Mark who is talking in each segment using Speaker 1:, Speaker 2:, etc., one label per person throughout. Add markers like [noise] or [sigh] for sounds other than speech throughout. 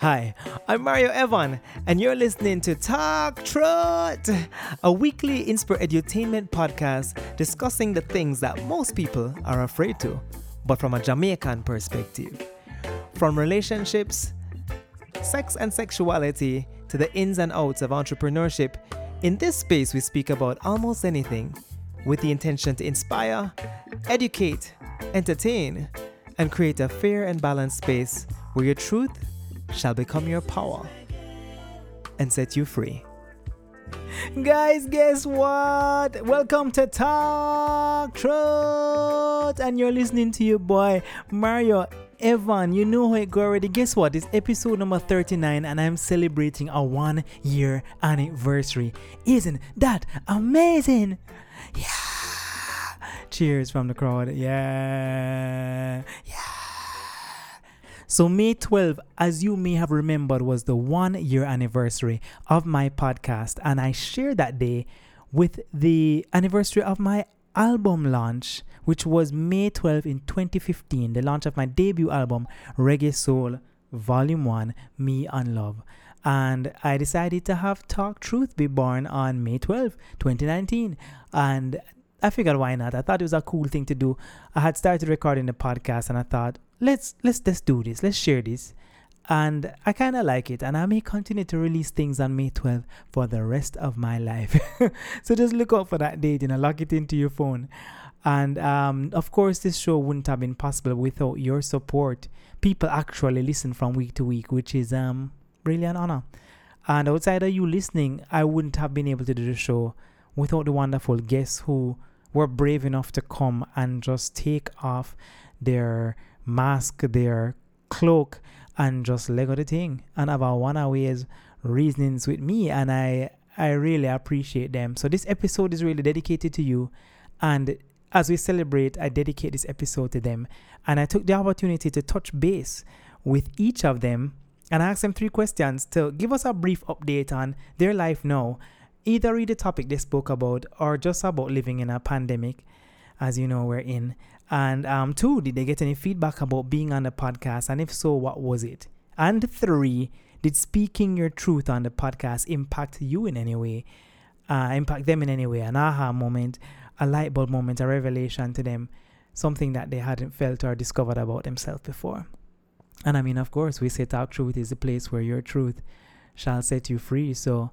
Speaker 1: Hi, I'm Mario Evon, and you're listening to Talk Truth, a weekly inspire edutainment podcast discussing the things that most people are afraid to, but from a Jamaican perspective. From relationships, sex and sexuality, to the ins and outs of entrepreneurship, in this space we speak about almost anything with the intention to inspire, educate, entertain, and create a fair and balanced space where your truth shall become your power and set you free. Guys, guess what? Welcome to Talk Truth, and you're listening to your boy Mario Evon. You know how it go already. Guess what? It's episode number 39, and I'm celebrating a one year anniversary. Isn't that amazing? Yeah. Cheers from the crowd. Yeah. Yeah. So, May 12, as you may have remembered, was the one year anniversary of my podcast, and I shared that day with the anniversary of my album launch, which was May 12 in 2015, the launch of my debut album, Reggae Soul Volume 1 Me and Love. And I decided to have Talk Truth be born on May 12, 2019. And I figured why not? I thought it was a cool thing to do. I had started recording the podcast and I thought, let's let's let's do this. Let's share this. And i kind of like it. And i may continue to release things on may 12th for the rest of my life. [laughs] So just look out for that date and lock it into your phone. And um, of course this show wouldn't have been possible without your support. People actually listen from week to week which is um, really an honor. And outside of you listening i wouldn't have been able to do the show without the wonderful guests who were brave enough to come and just take off their mask their cloak and just Lego the thing and have a one ways reasonings with me and I I really appreciate them. So this episode is really dedicated to you and as we celebrate, I dedicate this episode to them. And I took the opportunity to touch base with each of them and ask them three questions to give us a brief update on their life now. Either read the topic they spoke about or just about living in a pandemic, as you know, we're in. And um, two, did they get any feedback about being on the podcast? And if so, what was it? And three, did speaking your truth on the podcast impact you in any way? Uh, impact them in any way? An aha moment, a light bulb moment, a revelation to them, something that they hadn't felt or discovered about themselves before. And I mean, of course, we say Talk Truth is the place where your truth shall set you free. So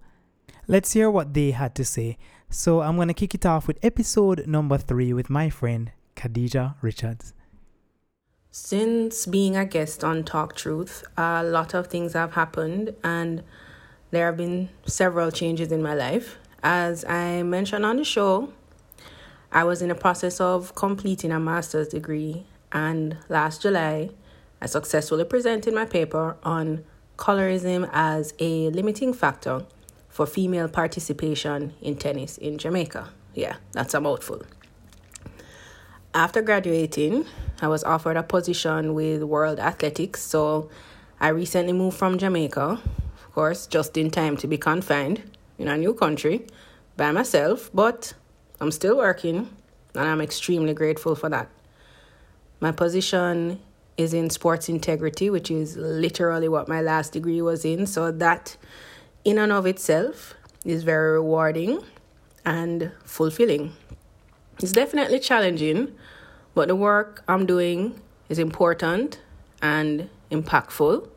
Speaker 1: let's hear what they had to say. So I'm going to kick it off with episode number three with my friend Khadija Richards.
Speaker 2: Since being a guest on Talk Truth, a lot of things have happened and there have been several changes in my life. As I mentioned on the show, I was in the process of completing a master's degree, and last July, I successfully presented my paper on colorism as a limiting factor for female participation in tennis in Jamaica. Yeah, that's a mouthful. After graduating, I was offered a position with World Athletics, so I recently moved from Jamaica, of course, just in time to be confined in a new country by myself, but I'm still working and I'm extremely grateful for that. My position is in sports integrity, which is literally what my last degree was in, so that in and of itself is very rewarding and fulfilling. It's definitely challenging, but the work I'm doing is important and impactful.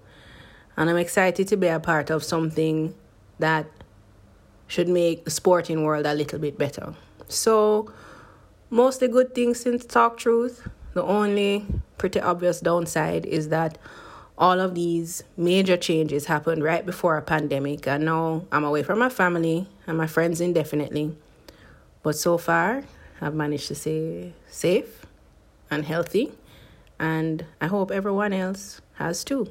Speaker 2: And I'm excited to be a part of something that should make the sporting world a little bit better. So, mostly good things since Talk Truth. The only pretty obvious downside is that all of these major changes happened right before a pandemic. And now I'm away from my family and my friends indefinitely. But so far, I've managed to stay safe and healthy, and I hope everyone else has too.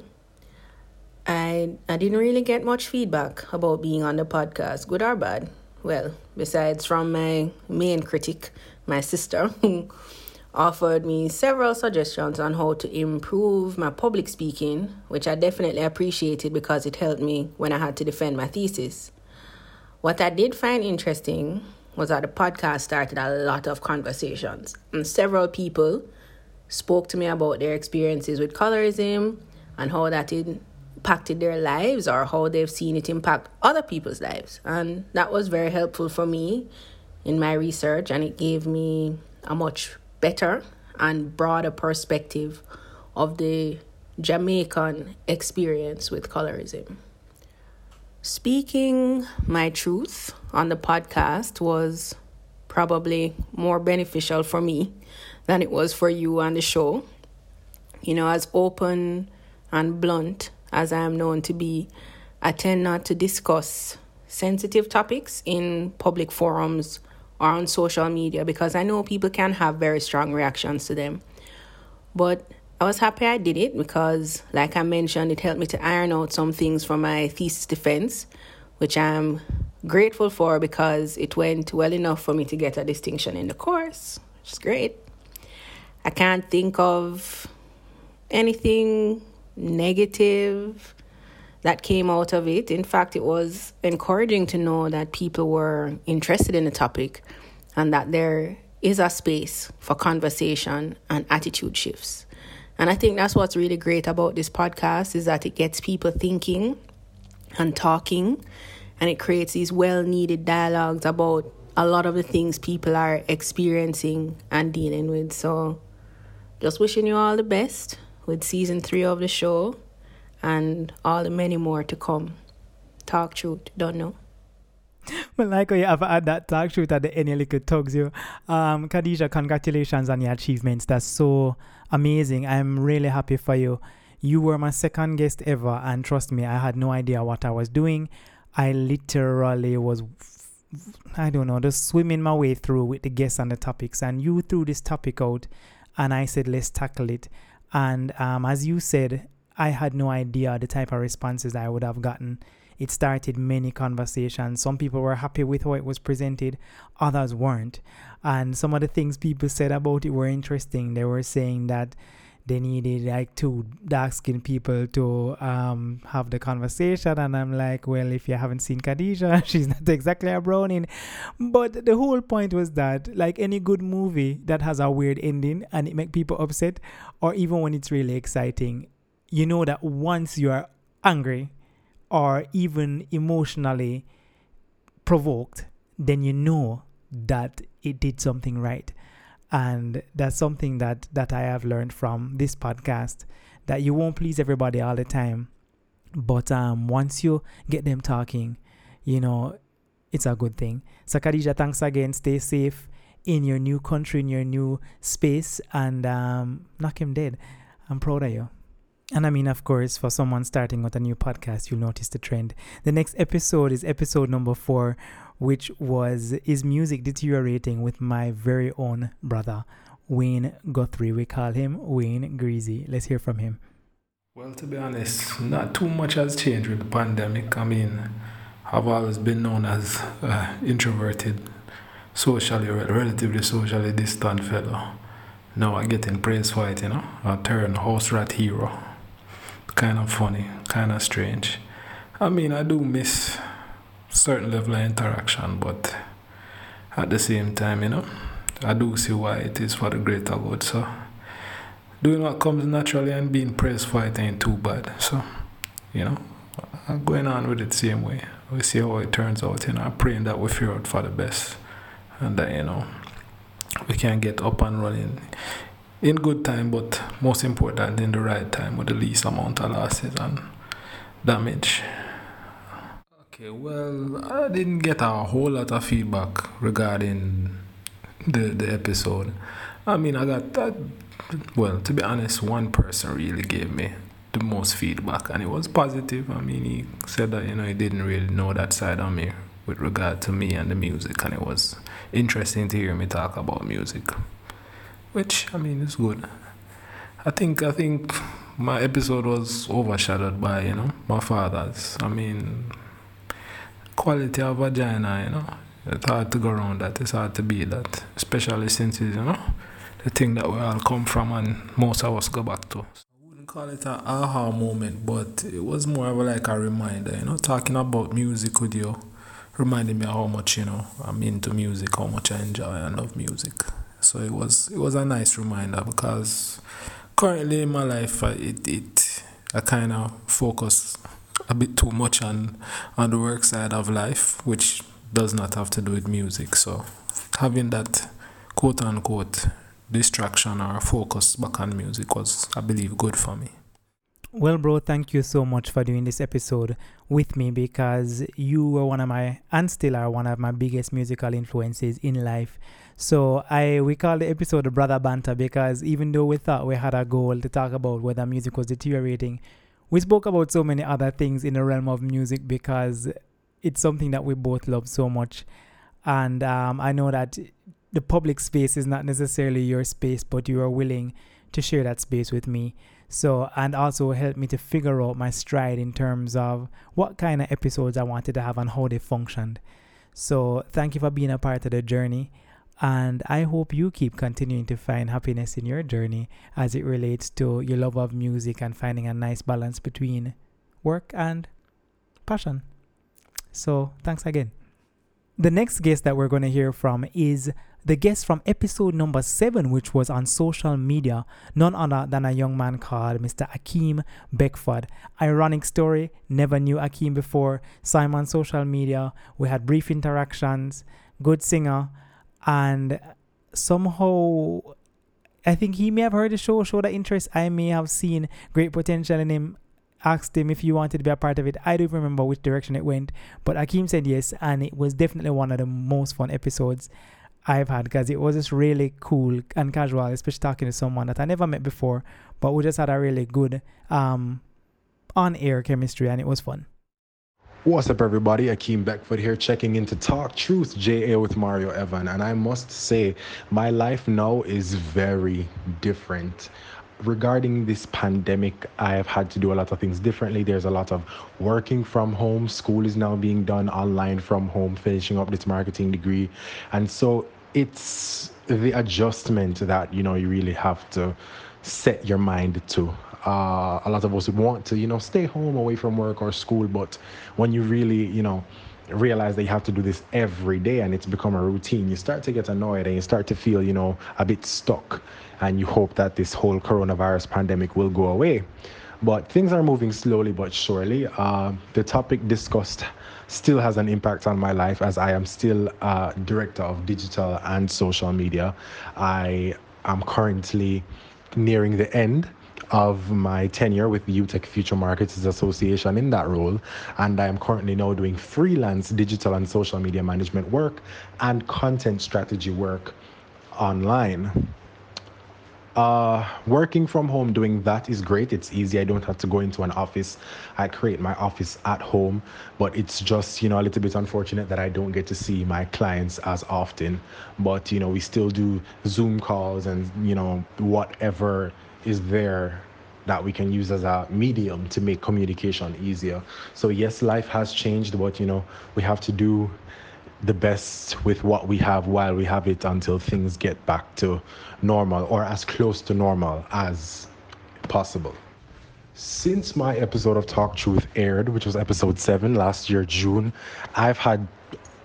Speaker 2: I I didn't really get much feedback about being on the podcast, good or bad. Well, besides from my main critic, my sister, [laughs] who offered me several suggestions on how to improve my public speaking, which I definitely appreciated because it helped me when I had to defend my thesis. What I did find interesting was that the podcast started a lot of conversations. And several people spoke to me about their experiences with colorism and how that impacted their lives or how they've seen it impact other people's lives. And that was very helpful for me in my research, and it gave me a much better and broader perspective of the Jamaican experience with colorism. Speaking my truth on the podcast was probably more beneficial for me than it was for you on the show. You know, as open and blunt as I am known to be, I tend not to discuss sensitive topics in public forums or on social media because I know people can have very strong reactions to them. But I was happy I did it because, like I mentioned, it helped me to iron out some things for my thesis defense, which I'm grateful for because it went well enough for me to get a distinction in the course, which is great. I can't think of anything negative that came out of it. In fact, it was encouraging to know that people were interested in the topic and that there is a space for conversation and attitude shifts. And I think that's what's really great about this podcast is that it gets people thinking and talking and it creates these well-needed dialogues about a lot of the things people are experiencing and dealing with. So just wishing you all the best with season 3 of the show and all the many more to come. Talk truth, don't know.
Speaker 1: Well, like you have had that talk truth at the end, little tugs you. Um, Khadija, congratulations on your achievements. That's so amazing. I'm really happy for you. You were my second guest ever, and trust me, I had no idea what I was doing. I literally was, I don't know, just swimming my way through with the guests and the topics. And you threw this topic out, and I said, let's tackle it. And um, as you said, I had no idea the type of responses I would have gotten. It started many conversations. Some people were happy with how it was presented, others weren't. And some of the things people said about it were interesting. They were saying that they needed like two dark skinned people to um, have the conversation. And I'm like, well, if you haven't seen Khadija, [laughs] she's not exactly a browning. But the whole point was that, like any good movie that has a weird ending and it make people upset, or even when it's really exciting, you know that once you are angry or even emotionally provoked, then you know that it did something right. And that's something that that I have learned from this podcast that you won't please everybody all the time. But um once you get them talking, you know, it's a good thing. So Khadija, thanks again. Stay safe in your new country, in your new space, and um, knock him dead. I'm proud of you. And I mean, of course, for someone starting with a new podcast, you'll notice the trend. The next episode is episode number four, which was Is Music Deteriorating with my very own brother, Wayne Guthrie. We call him Wayne Greasy. Let's hear from him.
Speaker 3: Well, to be honest, not too much has changed with the pandemic. I mean, I've always been known as uh, introverted, socially, relatively socially distant fellow. Now I get in praise for it, you know. I turn house rat hero kind of funny, kind of strange. I mean, I do miss certain level of interaction, but at the same time, you know, I do see why it is for the greater good. So, doing what comes naturally and being praised for it ain't too bad. So, you know, I'm going on with it same way. We see how it turns out, you know. I'm praying that we figure out for the best and that, you know, we can get up and running in good time, but most important in the right time with the least amount of losses and damage. Okay, well, I didn't get a whole lot of feedback regarding the the episode. I mean, I got that. Well, to be honest, one person really gave me the most feedback, and it was positive. I mean, he said that you know he didn't really know that side of me with regard to me and the music, and it was interesting to hear me talk about music which I mean is good. I think I think my episode was overshadowed by you know my father's. I mean, quality of vagina. You know, it's hard to go around that. It's hard to be that, especially since it's you know the thing that we all come from and most of us go back to. I wouldn't call it an aha moment, but it was more of like a reminder. You know, talking about music with you reminding me how much you know I'm into music, how much I enjoy and love music. So it was it was a nice reminder because currently in my life, it it I kind of focus a bit too much on on the work side of life, which does not have to do with music. So having that quote unquote distraction or focus back on music was, I believe, good for me.
Speaker 1: Well, bro, thank you so much for doing this episode with me because you were one of my, and still are one of my biggest musical influences in life. So I we call the episode Brother Banter because even though we thought we had a goal to talk about whether music was deteriorating, we spoke about so many other things in the realm of music because it's something that we both love so much. And um, I know that the public space is not necessarily your space, but you are willing to share that space with me. So, and also help me to figure out my stride in terms of what kind of episodes I wanted to have and how they functioned. So, thank you for being a part of the journey. And I hope you keep continuing to find happiness in your journey as it relates to your love of music and finding a nice balance between work and passion. So, thanks again. The next guest that we're going to hear from is the guest from episode number seven, which was on social media, none other than a young man called Mr. Akeem Beckford. Ironic story, never knew Akeem before. Him on social media. We had brief interactions. Good singer, and somehow I think he may have heard the show, showed the interest. I may have seen great potential in him. Asked him if he wanted to be a part of it. I don't remember which direction it went, but Akeem said yes, and it was definitely one of the most fun episodes. I've had because it was just really cool and casual, especially talking to someone that I never met before, but we just had a really good um, on air chemistry and it was fun.
Speaker 4: What's up, everybody? Akeem Beckford here, checking in to Talk Truth JA with Mario Evon. And I must say, my life now is very different regarding this pandemic, I have had to do a lot of things differently. There's a lot of working from home. School is now being done online from home, finishing up this marketing degree. And so it's the adjustment that, you know, you really have to set your mind to. Uh, a lot of us want to, you know, stay home away from work or school, but when you really, you know, realize that you have to do this every day and it's become a routine, you start to get annoyed and you start to feel, you know, a bit stuck. And you hope that this whole coronavirus pandemic will go away. But things are moving slowly but surely. Uh, the topic discussed still has an impact on my life as I am still a director of digital and social media. I am currently nearing the end of my tenure with the UTech Future Marketers Association in that role. And I am currently now doing freelance digital and social media management work and content strategy work online. Uh, working from home, doing that is great. It's easy. I don't have to go into an office. I create my office at home, but it's just, you know, a little bit unfortunate that I don't get to see my clients as often. But, you know, we still do Zoom calls and, you know, whatever is there that we can use as a medium to make communication easier. So yes, life has changed, but you know, we have to do the best with what we have while we have it until things get back to normal or as close to normal as possible. Since my episode of Talk Truth aired, which was episode 7 last year, June, I've had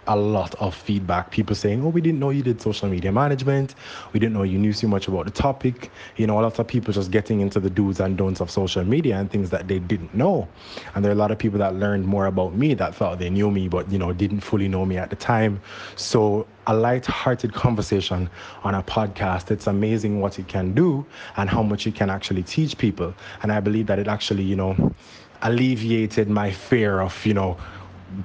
Speaker 4: a lot of feedback. People saying, "Oh, we didn't know you did social media management. We didn't know you knew so much about the topic." You know, a lot of people just getting into the do's and don'ts of social media and things that they didn't know. And there are a lot of people that learned more about me that thought they knew me, but you know, didn't fully know me at the time. So a light-hearted conversation on a podcast. It's amazing what it can do and how much it can actually teach people. And I believe that it actually, you know, alleviated my fear of, you know,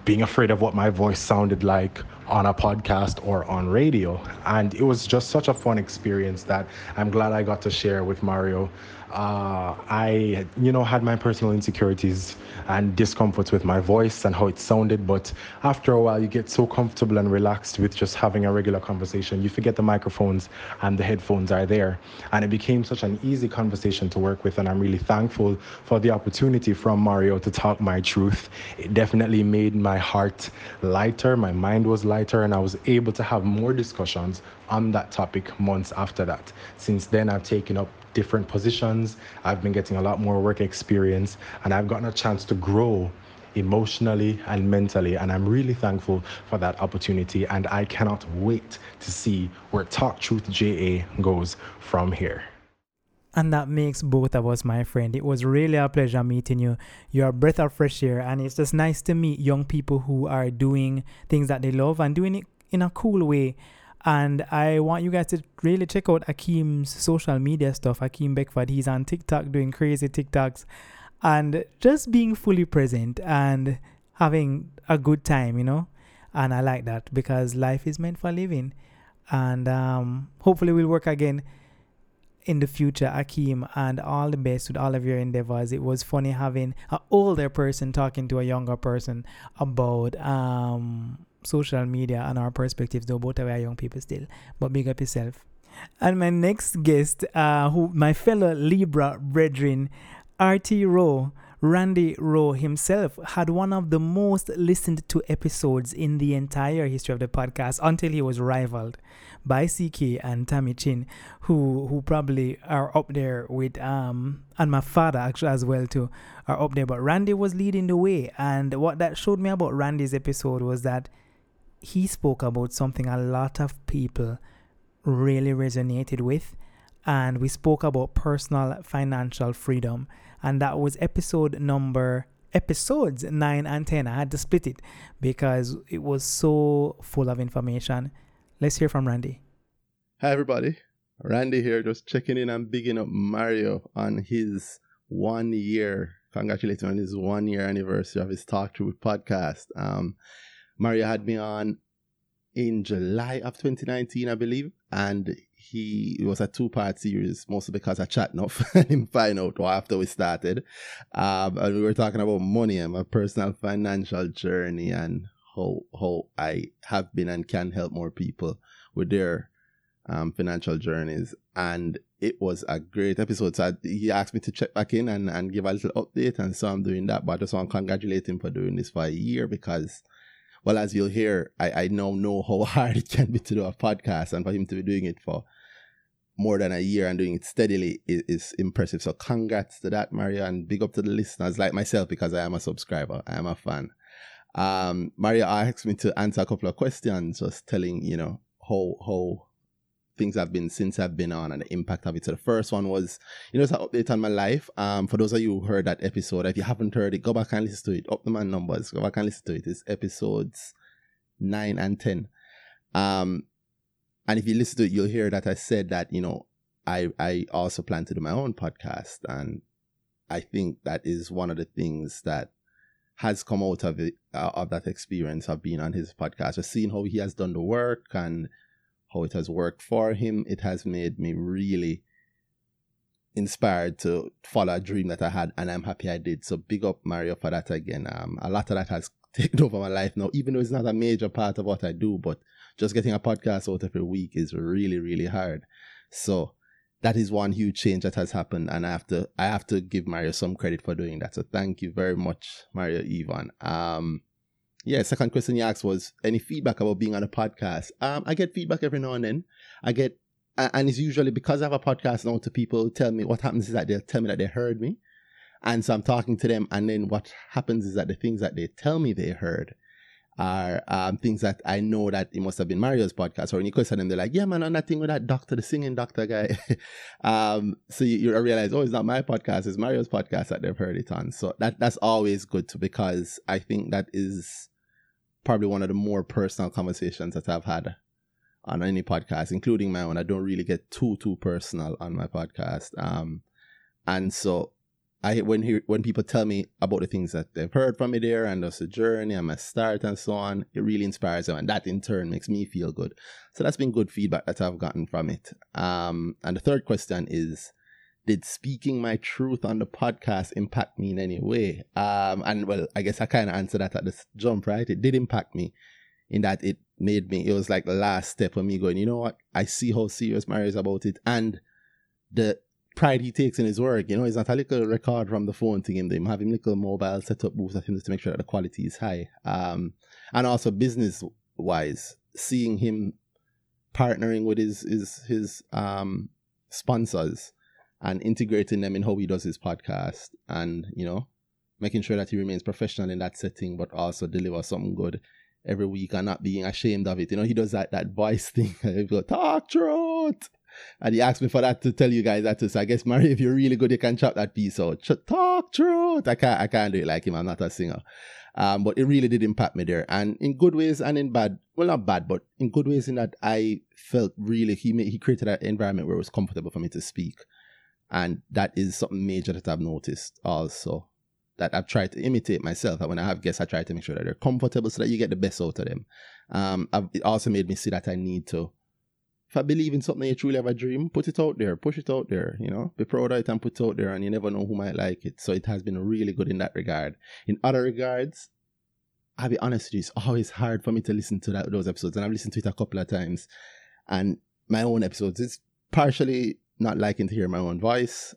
Speaker 4: being afraid of what my voice sounded like on a podcast or on radio. And it was just such a fun experience that I'm glad I got to share with Mario uh, I, you know, had my personal insecurities and discomforts with my voice and how it sounded. But after a while, you get so comfortable and relaxed with just having a regular conversation. You forget the microphones and the headphones are there. And it became such an easy conversation to work with. And I'm really thankful for the opportunity from Mario to talk my truth. It definitely made my heart lighter, my mind was lighter, and I was able to have more discussions on that topic months after that. Since then, I've taken up different positions. I've been getting a lot more work experience and I've gotten a chance to grow emotionally and mentally. And I'm really thankful for that opportunity. And I cannot wait to see where Talk Truth JA goes from here.
Speaker 1: And that makes both of us, my friend. It was really a pleasure meeting you. You're a breath of fresh air, and it's just nice to meet young people who are doing things that they love and doing it in a cool way. And I want you guys to really check out Akeem's social media stuff. Akeem Beckford, he's on TikTok doing crazy TikToks and just being fully present and having a good time, you know. And I like that because life is meant for living. And um, hopefully, we'll work again in the future, Akeem, and all the best with all of your endeavors. It was funny having an older person talking to a younger person about um, social media and our perspectives, though both of our young people still. But big up yourself. And my next guest, uh, who my fellow Libra brethren, RT Rowe, Randy Rowe himself had one of the most listened to episodes in the entire history of the podcast until he was rivaled by CK and Tammy Chin, who who probably are up there with um and my father actually as well too are up there. But Randy was leading the way, and what that showed me about Randy's episode was that he spoke about something a lot of people really resonated with, and we spoke about personal financial freedom and that was episode number episodes 9 and 10 i had to split it because it was so full of information. Let's hear from randy.
Speaker 5: Hi everybody. Randy here just checking in and bigging up mario on his one year. Congratulating on his one year anniversary of his talk truth podcast. Um, mario had me on in july of 2019 i believe and he it was a two part series, mostly because I chat enough [laughs] and him find out after we started. Um, and we were talking about money and my personal financial journey and how how I have been and can help more people with their um, financial journeys. And it was a great episode. So I, he asked me to check back in and, and give a little update, and so I'm doing that. But I just want to congratulate him for doing this for a year because well, as you'll hear, I, I now know [laughs] how hard it can be to do a podcast, and for him to be doing it for more than a year and doing it steadily is, is, impressive. So, congrats to that, Mario, and big up to the listeners like myself because I am a subscriber, I am a fan. Um, Mario asked me to answer a couple of questions, just telling you know how how things have been since I've been on and the impact of it. So the first one was, you know, it's an update on my life. Um, for those of you who heard that episode, if you haven't heard it, go back and listen to it. Up the man numbers, go back and listen to it. It's episodes nine and ten. Um, and if you listen to it, you'll hear that I said that, you know, I I also plan to do my own podcast. And I think that is one of the things that has come out of it uh, of that experience of being on his podcast, just seeing how he has done the work and how it has worked for him. It has made me really inspired to follow a dream that I had, and I'm happy I did. So big up Mario for that again. Um, a lot of that has [laughs] taken over my life now, even though it's not a major part of what I do, but just getting a podcast out every week is really, really hard. So that is one huge change that has happened, and I have to I have to give Mario some credit for doing that. So thank you very much, Mario Evon. Um, yeah, second question you asked was any feedback about being on a podcast. Um, I get feedback every now and then. I get, and it's usually because I have a podcast now to people tell me what happens is that they'll tell me that they heard me. And so I'm talking to them, and then what happens is that the things that they tell me they heard are um, things that I know that it must have been Mario's podcast. Or you question them, they're like, yeah, man, on that thing with that doctor, the singing doctor guy. [laughs] um, so you, you, realize, oh, it's not my podcast, it's Mario's podcast that they've heard it on. So that that's always good to because I think that is probably one of the more personal conversations that I've had on any podcast, including my own. I don't really get too too personal on my podcast, um, and so I when he, when people tell me about the things that they've heard from me there and just the journey and my start and so on, it really inspires them, and that in turn makes me feel good. So that's been good feedback that I've gotten from it. Um, and the third question is did speaking my truth on the podcast impact me in any way? Um, and well, I guess I kind of answered that at this jump, right? It did impact me in that it made me, it was like the last step of me going, you know what? I see how serious Mario is about it and the pride he takes in his work. You know, it's not a little record from the phone to him. They have him little mobile setup booths at him to make sure that the quality is high. Um, and also business wise, seeing him partnering with his, his, his, um, sponsors and integrating them in how he does his podcast and, you know, making sure that he remains professional in that setting, but also deliver something good every week and not being ashamed of it. You know, he does that, that voice [laughs] thing. he go, talk truth. And he asked me for that to tell you guys that too. So I guess Mario, if you're really good, you can chop that piece out. Talk truth. I can't I can't do it like him. I'm not a singer. Um, but it really did impact me there. And in good ways and in bad. Well not bad, but in good ways in that I felt really he made, he created an environment where it was comfortable for me to speak. And that is something major that I've noticed also that I've tried to imitate myself. And when I have guests, I try to make sure that they're comfortable so that you get the best out of them. Um, it also made me see that I need to, if I believe in something you truly have a dream, put it out there, push it out there, you know, be proud of it and put it out there, and you never know who might like it. So it has been really good in that regard. In other regards, I'll be honest with you, it's always hard for me to listen to that, those episodes, and I've listened to it a couple of times. And my own episodes, it's partially not liking to hear my own voice,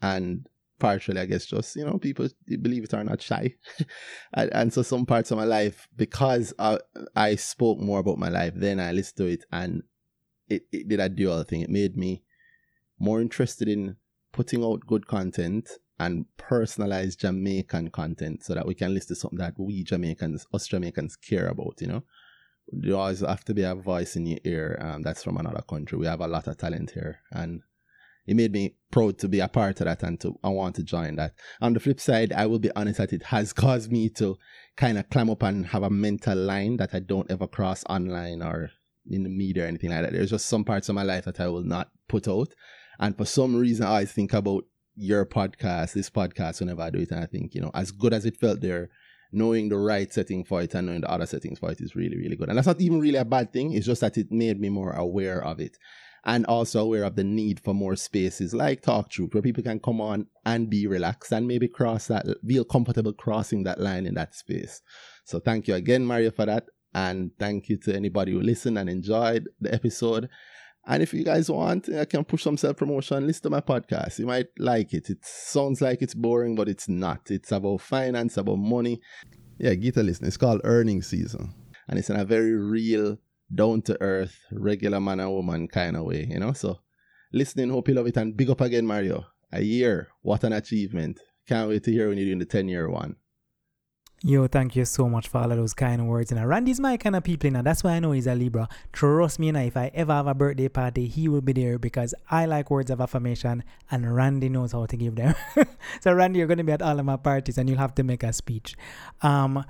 Speaker 5: and partially, I guess, just you know, people believe it or not, shy, [laughs] and, and, so some parts of my life, because I, I spoke more about my life, then I listened to it, and it, it did a dual thing. It made me more interested in putting out good content and personalized Jamaican content, so that we can listen to something that we Jamaicans, us Jamaicans, care about. You know, you always have to be a voice in your ear. Um, that's from another country. We have a lot of talent here, and it made me proud to be a part of that and to I want to join that. On the flip side, I will be honest that it has [laughs] caused me to kind of climb up and have a mental line that I don't ever cross online or in the media or anything like that. There's just some parts of my life that I will not put out. And for some reason I always think about your podcast, this podcast whenever I do it and I think, you know, as good as it felt there, knowing the right setting for it and knowing the other settings for it is really, really good. And that's not even really a bad thing. It's just that it made me more aware of it and also aware of the need for more spaces like Talk Truth where people can come on and be relaxed and maybe cross that, feel comfortable crossing that line in that space. So thank you again, Mario, for that. And thank you to anybody who listened and enjoyed the episode. And if you guys want, I can push some self promotion. Listen to my podcast. You might like it. It sounds like it's boring, but it's not. It's about finance, about money. Yeah, get a listen. It's called Earning Season. And it's in a very real, down to earth, regular man and woman kind of way, you know. So listening, hope you love it and big up again, Mario. A year, what an achievement. Can't wait to hear when you're doing the 10 year one.
Speaker 1: Yo, thank you so much for all of those kind words. And Randy's my kind of people, now. that's why I know he's a Libra. Trust me, now, if I ever have a birthday party, he will be there because I like words of affirmation, and Randy knows how to give them. [laughs] so, Randy, you're going to be at all of my parties, and you'll have to make a speech. Um,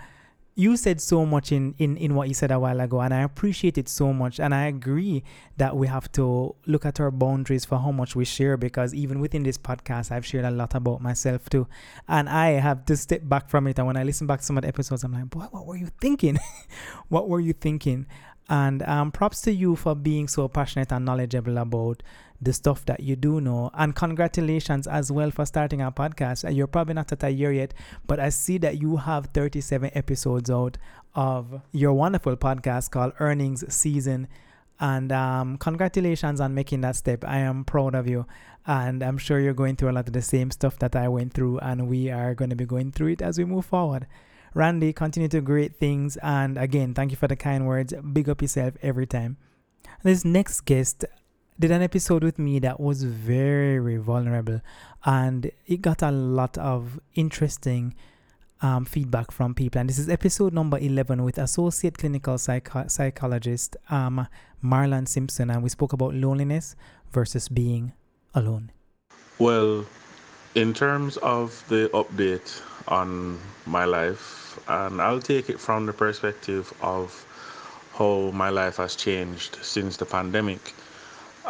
Speaker 1: you said so much in, in, in what you said a while ago, and I appreciate it so much. And I agree that we have to look at our boundaries for how much we share because even within this podcast, I've shared a lot about myself too. And I have to step back from it. And when I listen back to some of the episodes, I'm like, boy, what were you thinking? [laughs] what were you thinking? And um, props to you for being so passionate and knowledgeable about the stuff that you do know. And congratulations as well for starting our podcast. You're probably not at a year yet, but I see that you have 37 episodes out of your wonderful podcast called Earnings Season. And um, congratulations on making that step. I am proud of you. And I'm sure you're going through a lot of the same stuff that I went through, and we are going to be going through it as we move forward. Randy, continue to great things. And again, thank you for the kind words. Big up yourself every time. This next guest did an episode with me that was very vulnerable and it got a lot of interesting um, feedback from people. And this is episode number 11 with Associate Clinical Psycho- Psychologist um, Marlon Simpson. And we spoke about loneliness versus being alone.
Speaker 6: Well, in terms of the update on my life, and I'll take it from the perspective of how my life has changed since the pandemic.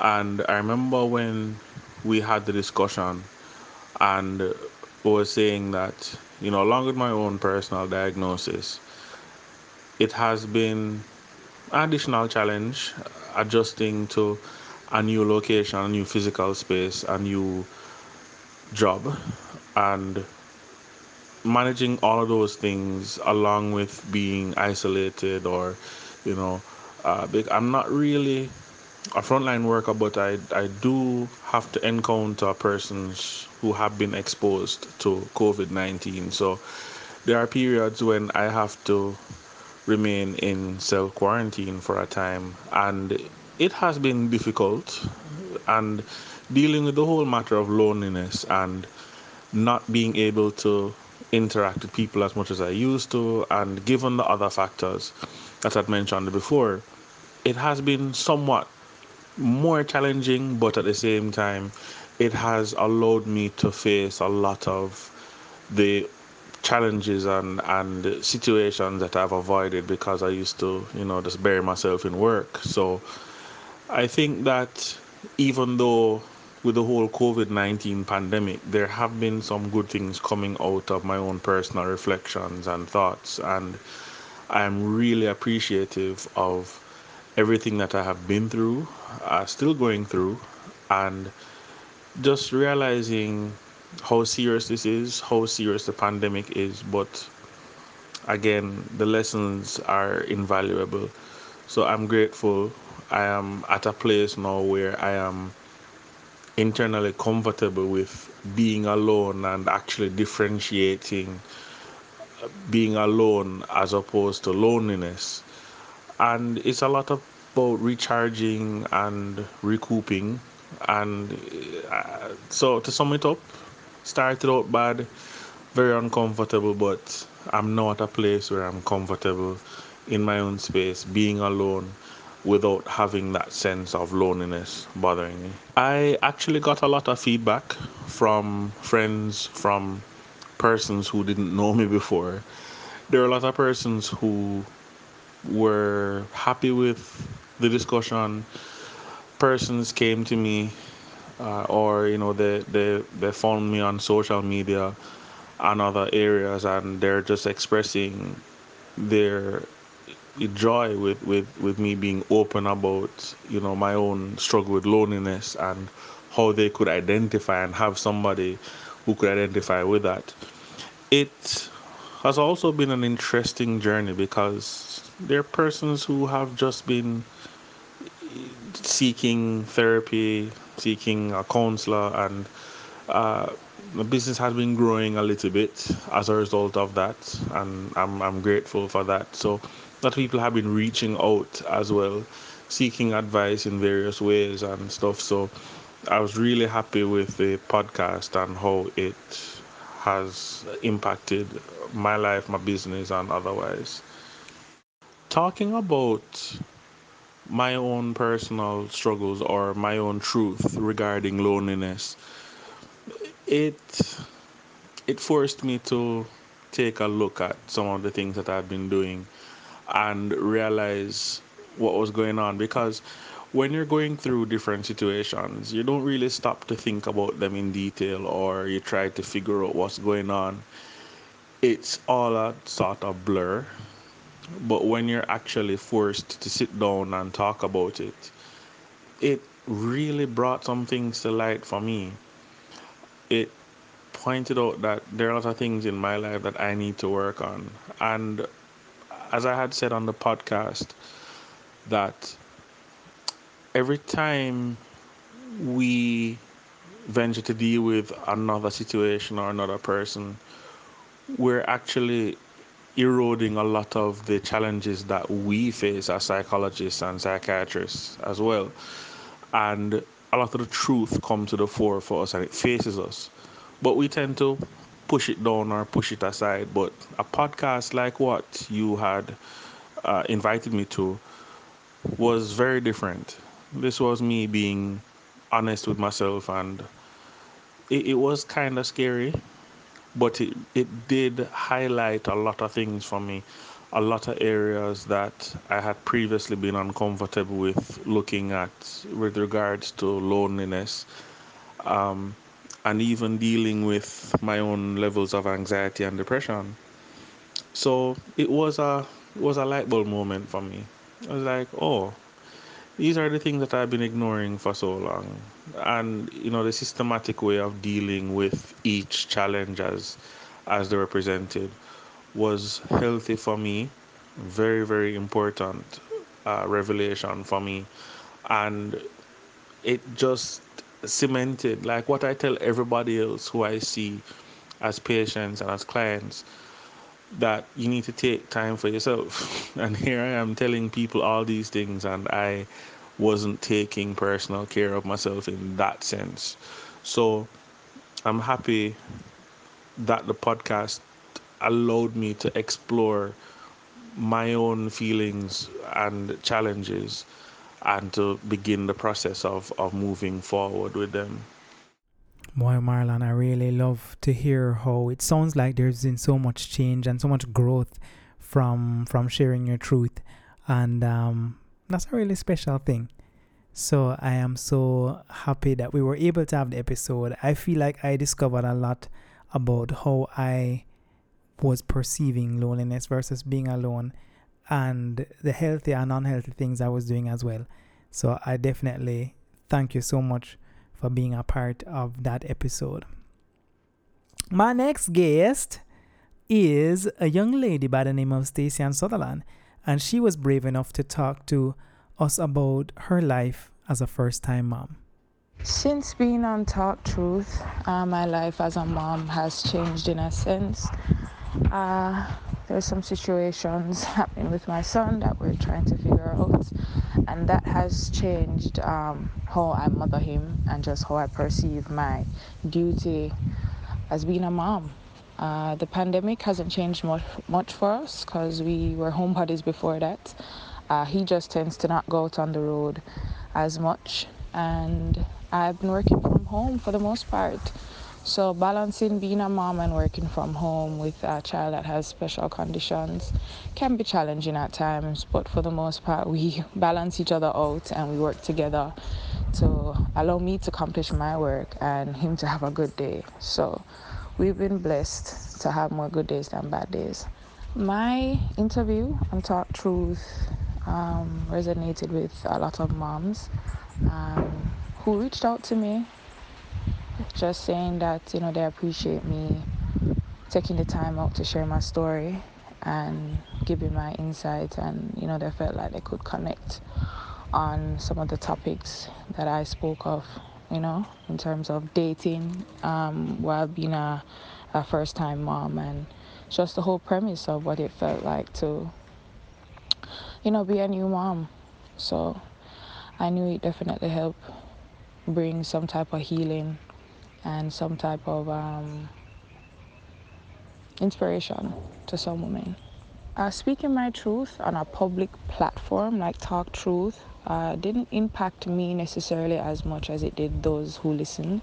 Speaker 6: And I remember when we had the discussion and we were saying that, you know, along with my own personal diagnosis, it has been an additional challenge adjusting to a new location, a new physical space, a new job, and managing all of those things along with being isolated or, you know, uh, I'm not really a frontline worker, but I, I do have to encounter persons who have been exposed to COVID 19. So there are periods when I have to remain in self quarantine for a time, and it has been difficult. And dealing with the whole matter of loneliness and not being able to interact with people as much as I used to, and given the other factors that I'd mentioned before, it has been somewhat more challenging, but at the same time, it has allowed me to face a lot of the challenges and and situations that I've avoided because I used to, you know, just bury myself in work. So I think that even though with the whole COVID 19 pandemic, there have been some good things coming out of my own personal reflections and thoughts. And I'm really appreciative of everything that I have been through, uh, still going through, and just realizing how serious this is, how serious the pandemic is. But again, the lessons are invaluable. So I'm grateful. I am at a place now where I am internally comfortable with being alone and actually differentiating being alone as opposed to loneliness. And it's a lot about recharging and recouping. And uh, so, to sum it up, started out bad, very uncomfortable, but I'm now at a place where I'm comfortable in my own space, being alone without having that sense of loneliness bothering me. I actually got a lot of feedback from friends, from persons who didn't know me before. There are a lot of persons who were happy with the discussion. Persons came to me, uh, or you know, they, they they found me on social media and other areas, and they're just expressing their joy with, with, with me being open about you know my own struggle with loneliness and how they could identify and have somebody who could identify with that. It has also been an interesting journey because there are persons who have just been seeking therapy, seeking a counselor, and uh, the business has been growing a little bit as a result of that, and I'm I'm grateful for that. So that people have been reaching out as well, seeking advice in various ways and stuff. So I was really happy with the podcast and how it has impacted my life, my business, and otherwise. Talking about my own personal struggles or my own truth regarding loneliness, it it forced me to take a look at some of the things that I've been doing and realize what was going on because when you're going through different situations, you don't really stop to think about them in detail or you try to figure out what's going on. It's all a sort of blur. But when you're actually forced to sit down and talk about it, it really brought some things to light for me. It pointed out that there are a lot of things in my life that I need to work on. And as I had said on the podcast, that every time we venture to deal with another situation or another person, we're actually eroding a lot of the challenges that we face as psychologists and psychiatrists as well. And a lot of the truth comes to the fore for us and it faces us. But we tend to push it down or push it aside. But a podcast like what you had uh, invited me to was very different. This was me being honest with myself, and it, it was kind of scary, but it, it did highlight a lot of things for me, a lot of areas that I had previously been uncomfortable with looking at with regards to loneliness. Um, and even dealing with my own levels of anxiety and depression. So it was a it was a light bulb moment for me. I was like, oh, these are the things that I've been ignoring for so long. And you know, the systematic way of dealing with each challenge as as they were presented was healthy for me, very, very important uh, revelation for me. And it just cemented like what I tell everybody else who I see as patients and as clients that you need to take time for yourself. [laughs] And here I am telling people all these things, and I wasn't taking personal care of myself in that sense. So I'm happy that the podcast allowed me to explore my own feelings and challenges and to begin the process of, of moving forward with them.
Speaker 1: Boy, Marlon, I really love to hear how it sounds like there's been so much change and so much growth from from sharing your truth, and um, that's a really special thing. So I am so happy that we were able to have the episode. I feel like I discovered a lot about how I was perceiving loneliness versus being alone and the healthy and unhealthy things I was doing as well. So I definitely thank you so much for being a part of that episode. My next guest is a young lady by the name of Stacey Ann Sutherland, and she was brave enough to talk to us about her life as a first time mom.
Speaker 7: Since being on Talk Truth, uh, my life as a mom has changed in a sense. Uh, there's some situations happening with my son that we're trying to figure out, and that has changed um, how I mother him and just how I perceive my duty as being a mom. Uh, the pandemic hasn't changed much, much for us because we were homebodies before that. Uh, he just tends to not go out on the road as much, and I've been working from home for the most part. So balancing being a mom and working from home with a child that has special conditions can be challenging at times, but for the most part we [laughs] balance each other out and we work together to allow me to accomplish my work and him to have a good day. So we've been blessed to have more good days than bad days. My interview on Talk Truth um, resonated with a lot of moms um, who reached out to me just saying that you know they appreciate me taking the time out to share my story and giving my insight and you know they felt like they could connect on some of the topics that I spoke of you know in terms of dating um, while being a, a first time mom and just the whole premise of what it felt like to you know be a new mom so I knew it definitely helped bring some type of healing and some type of um, inspiration to some women. Uh, speaking my truth on a public platform like Talk Truth uh, didn't impact me necessarily as much as it did those who listen.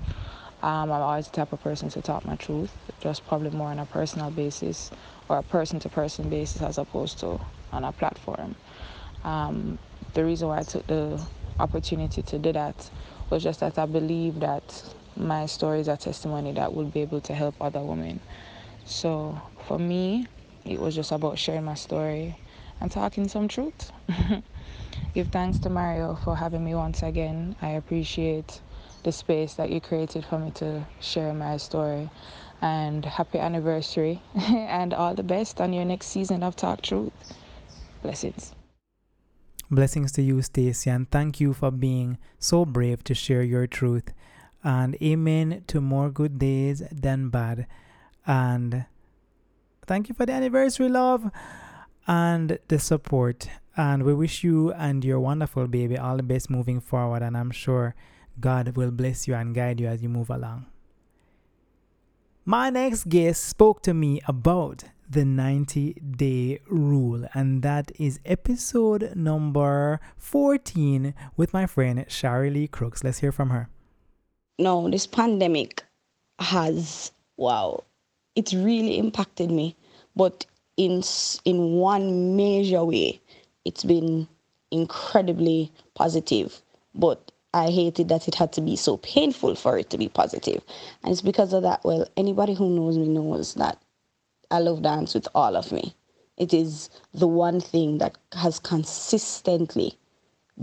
Speaker 7: Um, I'm always the type of person to talk my truth, just probably more on a personal basis or a person to person basis as opposed to on a platform. Um, the reason why I took the opportunity to do that was just that I believe that my story is a testimony that will be able to help other women. So for me, it was just about sharing my story and talking some truth. [laughs] Give thanks to Mario for having me once again. I appreciate the space that you created for me to share my story. And happy anniversary [laughs] and all the best on your next season of Talk Truth. Blessings.
Speaker 1: Blessings to you, Stacey, and thank you for being so brave to share your truth and amen to more good days than bad. And thank you for the anniversary, love, and the support. And we wish you and your wonderful baby all the best moving forward. And I'm sure God will bless you and guide you as you move along. My next guest spoke to me about the 90 day rule, and that is episode number 14 with my friend Shari Lee Crooks. Let's hear from her
Speaker 8: no, this pandemic has wow, it's really impacted me, but in in one major way, it's been incredibly positive. But I hated that it had to be so painful for it to be positive. and it's because of that. Well, anybody who knows me knows that I love dance with all of me. It is the one thing that has consistently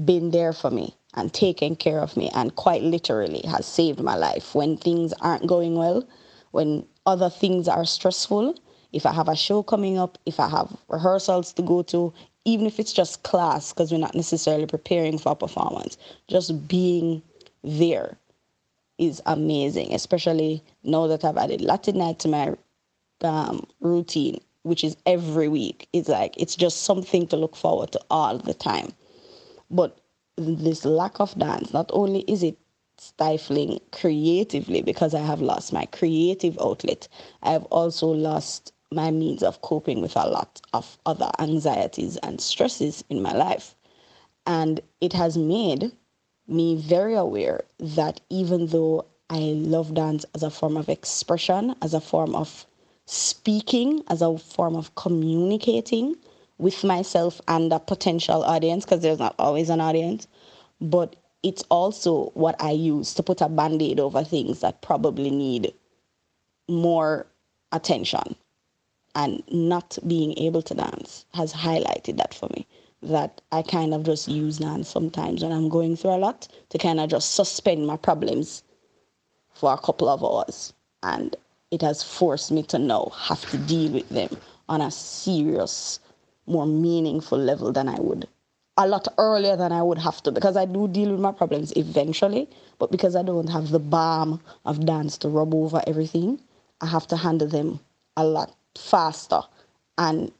Speaker 8: been there for me and taken care of me and quite literally has saved my life when things aren't going well, when other things are stressful. If I have a show coming up, if I have rehearsals to go to, even if it's just class, because we're not necessarily preparing for a performance, just being there is amazing, especially now that I've added Latin night to my um, routine, which is every week. It's like, it's just something to look forward to all the time. But this lack of dance, not only is it stifling creatively because I have lost my creative outlet, I have also lost my means of coping with a lot of other anxieties and stresses in my life.
Speaker 9: And it has made me very aware that even though I love dance as a form of expression, as a form of speaking, as a form of communicating with myself and a potential audience, because there's not always an audience, but it's also what I use to put a band aid over things that probably need more attention. And not being able to dance has highlighted that for me. That I kind of just use dance sometimes when I'm going through a lot to kind of just suspend my problems for a couple of hours. And it has forced me to now have to deal with them on a serious, more meaningful level than I would a lot earlier than I would have to because I do deal with my problems eventually, but because I don't have the balm of dance to rub over everything, I have to handle them a lot faster and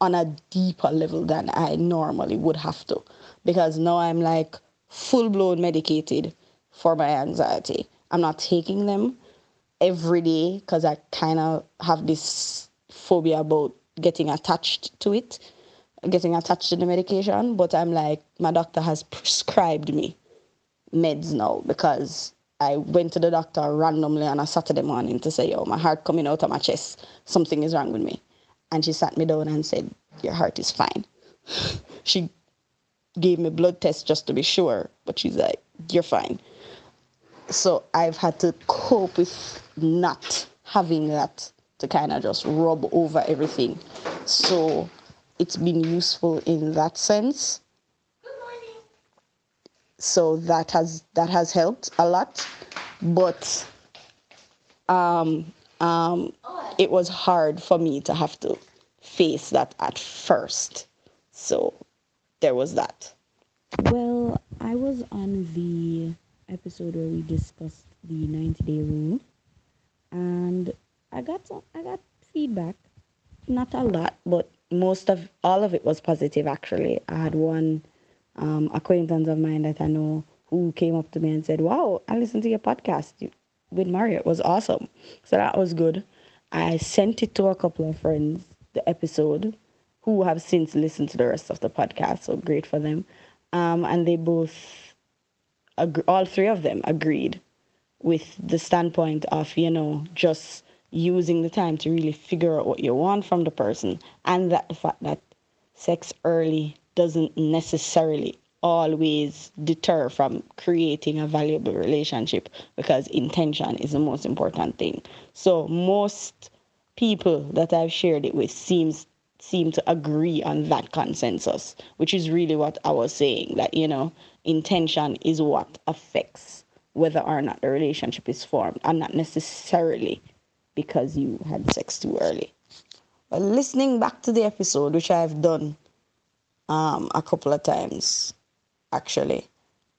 Speaker 9: on a deeper level than I normally would have to because now I'm like full blown medicated for my anxiety. I'm not taking them every day because I kind of have this phobia about getting attached to it getting attached to the medication, but I'm like, my doctor has prescribed me meds now because I went to the doctor randomly on a Saturday morning to say, yo, my heart coming out of my chest, something is wrong with me. And she sat me down and said, your heart is fine. [sighs] she gave me blood tests just to be sure, but she's like, you're fine. So I've had to cope with not having that to kind of just rub over everything. So it's been useful in that sense. So that has that has helped a lot, but um, um, it was hard for me to have to face that at first. So there was that.
Speaker 8: Well, I was on the episode where we discussed the 90 day rule and I got some, I got feedback. Not a lot, but most of all of it was positive actually. I had one um, acquaintance of mine that I know who came up to me and said, "Wow, I listened to your podcast with Mario. It was awesome." So that was good. I sent it to a couple of friends the episode who have since listened to the rest of the podcast. So great for them. Um, and they both, ag- all three of them, agreed with the standpoint of you know just using the time to really figure out what you want from the person and that the fact that sex early doesn't necessarily always deter from creating a valuable relationship because intention is the most important thing. So most people that I've shared it with seems seem to agree on that consensus, which is really what I was saying that you know, intention is what affects whether or not the relationship is formed and not necessarily because you had sex too early. But listening back to the episode, which I've done um, a couple of times, actually,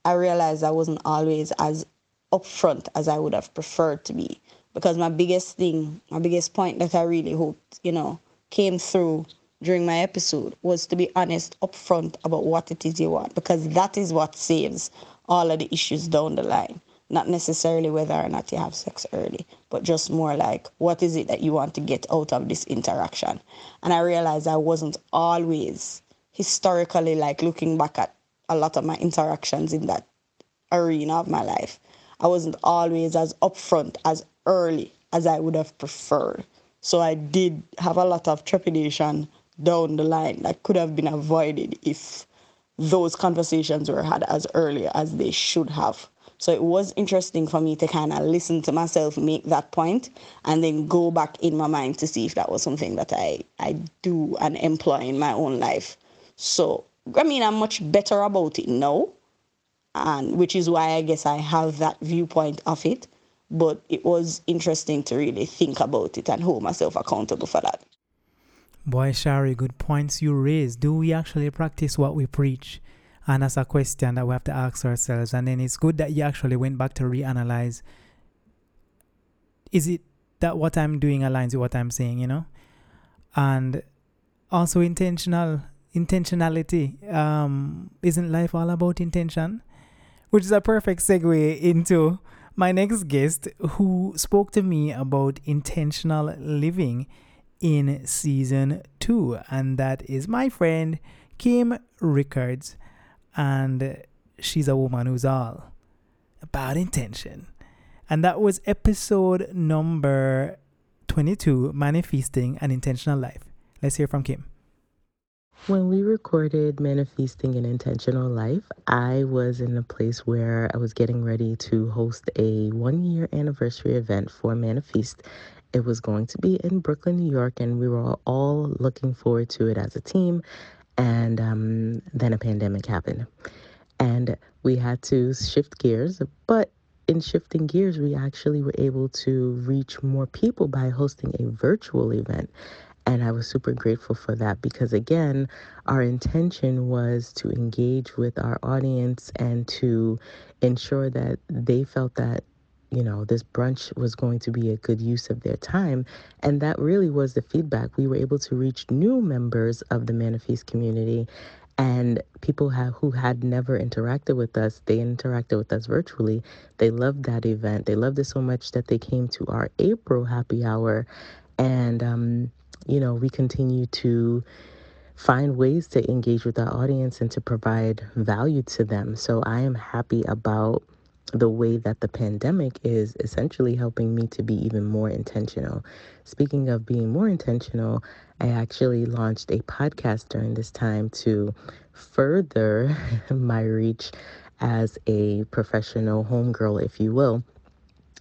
Speaker 8: I realized I wasn't always as upfront as I would have preferred to be. Because my biggest thing, my biggest point that I really hoped, you know, came through during my episode was to be honest upfront about what it is you want. Because that is what saves all of the issues down the line not necessarily whether or not you have sex early, but just more like what is it that you want to get out of this interaction. And I realized I wasn't always historically like looking back at a lot of my interactions in that arena of my life. I wasn't always as upfront as early as I would have preferred. So I did have a lot of trepidation down the line that could have been avoided if those conversations were had as early as they should have. So it was interesting for me to kind of listen to myself make that point and then go back in my mind to see if that was something that I, I do and employ in my own life. So, I mean, I'm much better about it now, and which is why I guess I have that viewpoint of it. But it was interesting to really think about it and hold myself accountable for that.
Speaker 1: Boy, Shari, good points you raised. Do we actually practice what we preach? And that's a question that we have to ask ourselves. And then it's good that you actually went back to reanalyze is it that what I'm doing aligns with what I'm saying, you know? And also intentional intentionality. Um, isn't life all about intention? Which is a perfect segue into my next guest who spoke to me about intentional living in season two, and that is my friend Kim Rickards. and she's a woman who's all about intention. And that was episode number 22 Manifesting an Intentional Life. Let's hear from Kim.
Speaker 10: When we recorded Manifesting an Intentional Life, I was in a place where I was getting ready to host a one year anniversary event for Manifest. It was going to be in Brooklyn, New York, and we were all looking forward to it as a team. And um, then a pandemic happened. And we had to shift gears, but in shifting gears, we actually were able to reach more people by hosting a virtual event. And I was super grateful for that because, again, our intention was to engage with our audience and to ensure that they felt that, you know, this brunch was going to be a good use of their time. And that really was the feedback. We were able to reach new members of the Manifest community and people have, who had never interacted with us they interacted with us virtually they loved that event they loved it so much that they came to our april happy hour and um, you know we continue to find ways to engage with our audience and to provide value to them so i am happy about the way that the pandemic is essentially helping me to be even more intentional. Speaking of being more intentional, I actually launched a podcast during this time to further [laughs] my reach as a professional homegirl, if you will.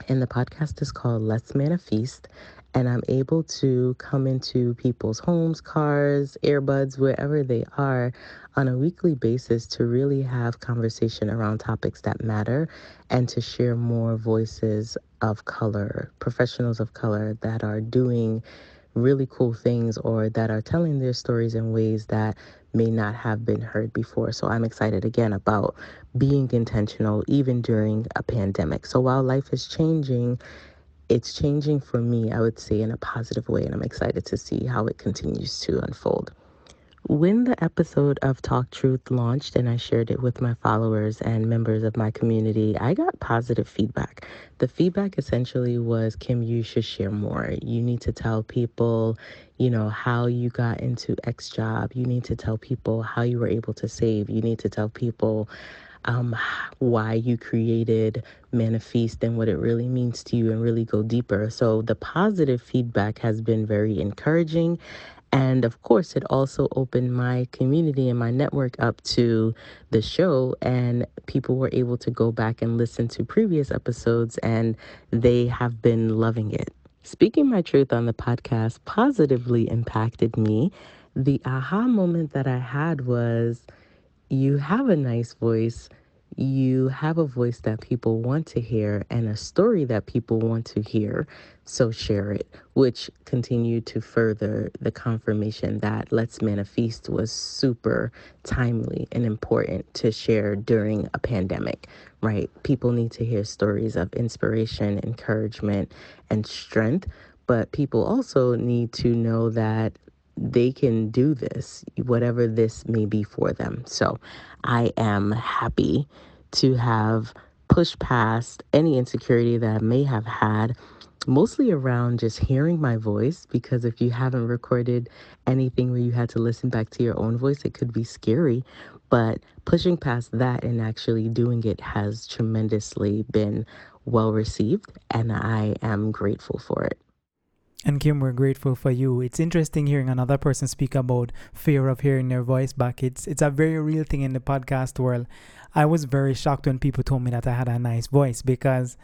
Speaker 10: And the podcast is called Let's Manifest and I'm able to come into people's homes, cars, earbuds, wherever they are on a weekly basis to really have conversation around topics that matter and to share more voices of color, professionals of color that are doing really cool things or that are telling their stories in ways that may not have been heard before. So I'm excited again about being intentional even during a pandemic. So while life is changing, it's changing for me, I would say, in a positive way, and I'm excited to see how it continues to unfold. When the episode of Talk Truth launched and I shared it with my followers and members of my community, I got positive feedback. The feedback essentially was Kim, you should share more. You need to tell people, you know, how you got into X job. You need to tell people how you were able to save. You need to tell people um, why you created Manifest and what it really means to you and really go deeper. So the positive feedback has been very encouraging. And of course, it also opened my community and my network up to the show, and people were able to go back and listen to previous episodes, and they have been loving it. Speaking my truth on the podcast positively impacted me. The aha moment that I had was you have a nice voice. You have a voice that people want to hear and a story that people want to hear. So share it, which continued to further the confirmation that Let's Manifest was super timely and important to share during a pandemic, right? People need to hear stories of inspiration, encouragement, and strength. But people also need to know that they can do this, whatever this may be for them. So I am happy to have pushed past any insecurity that I may have had, mostly around just hearing my voice. Because if you haven't recorded anything where you had to listen back to your own voice, it could be scary. But pushing past that and actually doing it has tremendously been well received, and I am grateful for it.
Speaker 1: And Kim, we're grateful for you. It's interesting hearing another person speak about fear of hearing their voice back. It's it's a very real thing in the podcast world. I was very shocked when people told me that I had a nice voice because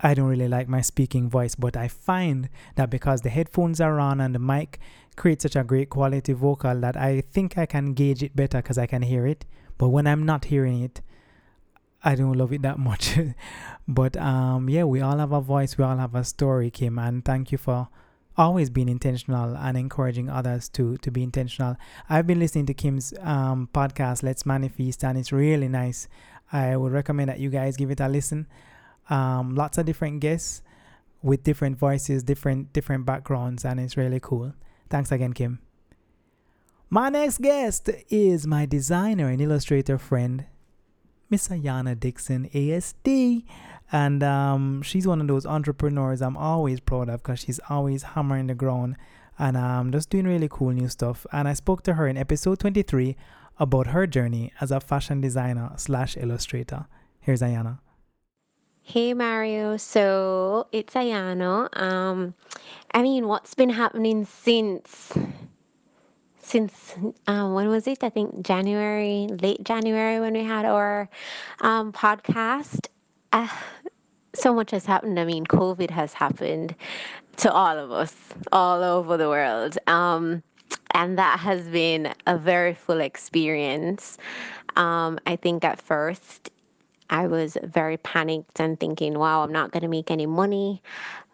Speaker 1: I don't really like my speaking voice, but I find that because the headphones are on and the mic creates such a great quality vocal that I think I can gauge it better because I can hear it. But when I'm not hearing it, I don't love it that [laughs] much. but um yeah, we all have a voice, we all have a story, Kim, and thank you for always been intentional and encouraging others to to be intentional. I've been listening to Kim's um, podcast, Let's Manifest, and it's really nice. I would recommend that you guys give it a listen. Um, lots of different guests with different voices, different different backgrounds, and it's really cool. Thanks again, Kim. My next guest is my designer and illustrator friend, Miss Ayana Dixon, ASD. And um, she's one of those entrepreneurs I'm always proud of because she's always hammering the ground and um, just doing really cool new stuff. And I spoke to her in episode 23 about her journey as a fashion designer slash illustrator. Here's Ayana.
Speaker 11: Hey Mario, so it's Ayana. Um, I mean, what's been happening since since um, when was it? I think January, late January, when we had our um, podcast. Uh, so much has happened. I mean, COVID has happened to all of us all over the world. Um, and that has been a very full experience. Um, I think at first I was very panicked and thinking, wow, I'm not going to make any money.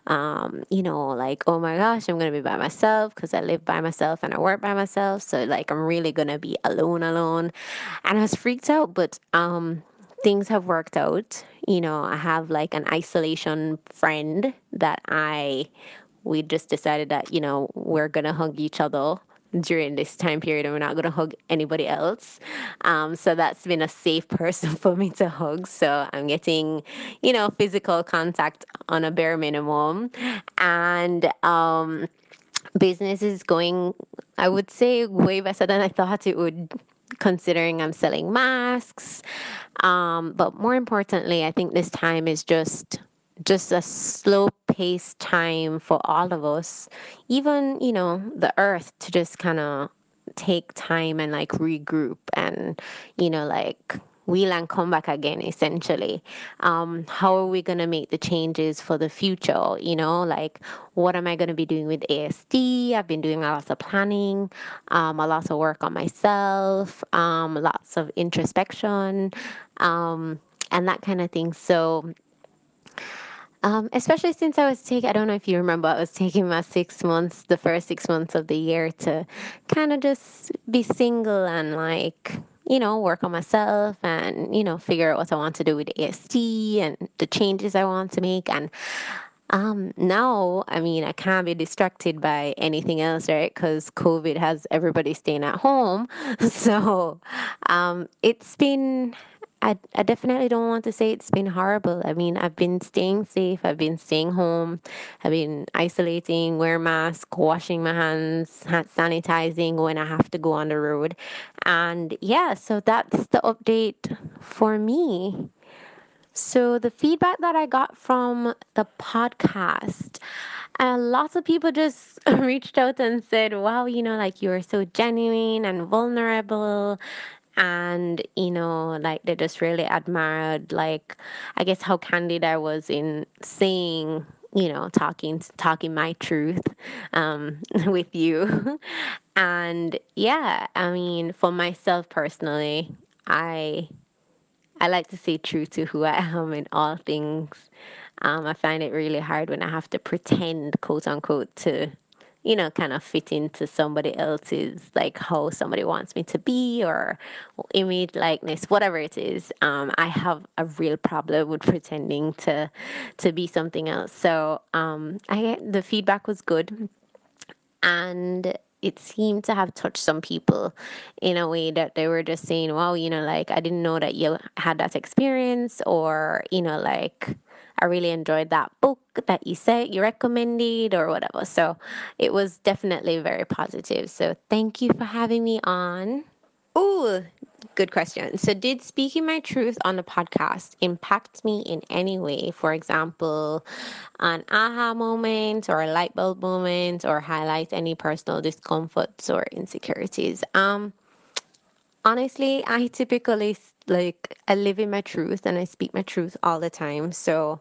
Speaker 11: Um, you know, like, oh my gosh, I'm going to be by myself because I live by myself and I work by myself. So, like, I'm really going to be alone, alone. And I was freaked out, but um, things have worked out. You know, I have like an isolation friend that I, we just decided that, you know, we're going to hug each other during this time period and we're not going to hug anybody else. Um, so that's been a safe [laughs] person for me to hug. So I'm getting, you know, physical contact on a bare minimum. And, um, business is going, I would say, way better than I thought it would, considering I'm selling masks. Um, but more importantly, I think this time is just just a slow paced time for all of us, even, you know, the earth to just kind of take time and like regroup and, you know, like wheel and come back again essentially. Um, how are we going to make the changes for the future? You know like what am i going to be doing with asd i've been doing a lot of planning um, a lot of work on myself um, lots of introspection um, and that kind of thing. So um, especially since I was taking, I don't know if you remember, I was taking my six months, the first six months of the year to kind of just be single and like, you know, work on myself and, you know, figure out what I want to do with ASD and the changes I want to make. And um, now, I mean, I can't be distracted by anything else, right? Because COVID has everybody staying at home. [laughs] So um, it's been I, I definitely don't want to say it's been horrible. I mean, I've been staying safe. I've been staying home. I've been isolating, wear mask, washing my hands, hand sanitizing when I have to go on the road. And yeah, so that's the update for me. So the feedback that I got from the podcast, uh, lots of people just [laughs] reached out and said, wow, you know, like you are so genuine and vulnerable and you know like they just really admired like i guess how candid i was in saying you know talking talking my truth um, [laughs] with you. And yeah i mean for myself personally i i like to stay true to who i [laughs] am in all things. Um, i find it really hard when i have to pretend quote unquote to you know, kind of fit into somebody else's, like how somebody wants me to be or image likeness, whatever it is. Um, I have a real problem with pretending to to be something else. So um, I the feedback was good, and it seemed to have touched some people in a way that they were just saying, "Wow, you know, like I didn't know that you had that experience," or you know, like I really enjoyed that book that you said you recommended or whatever. So it was definitely very positive. So thank you for having me on. Oh, good question. So, did speaking my truth on the podcast impact me in any way? For example, an aha moment or a light bulb moment or highlight any personal discomforts or insecurities? Um, honestly, I typically like I live in my truth and I speak my truth all the time. So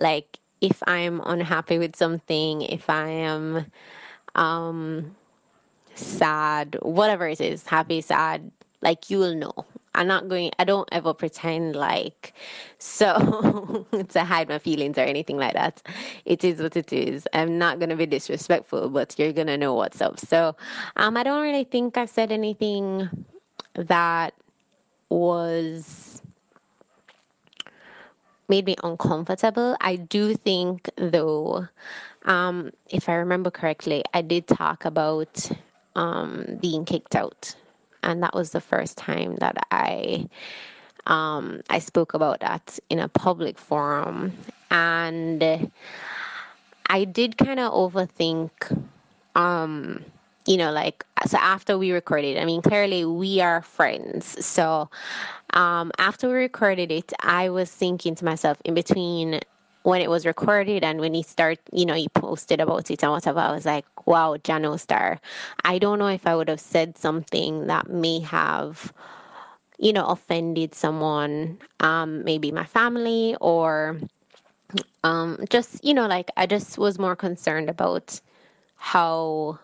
Speaker 11: like if I'm unhappy with something, if I am um sad, whatever it is, happy, sad, like you will know. I'm not going I don't ever pretend like [laughs] so to hide my feelings or anything like that. It is what it is. I'm not gonna be disrespectful, but you're gonna know what's up. So um I don't really think I've said anything that was made me uncomfortable. I do think, though, um, if I remember correctly, I did talk about um, being kicked out, and that was the first time that I um, I spoke about that in a public forum, and I did kind of overthink um, you know, like, so after we recorded, I mean, clearly we are friends. So um, after we recorded it, I was thinking to myself in between when it was recorded and when he started, you know, he posted about it and whatever, I was like, wow, Jano Star. I don't know if I would have said something that may have, you know, offended someone, um, maybe my family or um, just, you know, like I just was more concerned about how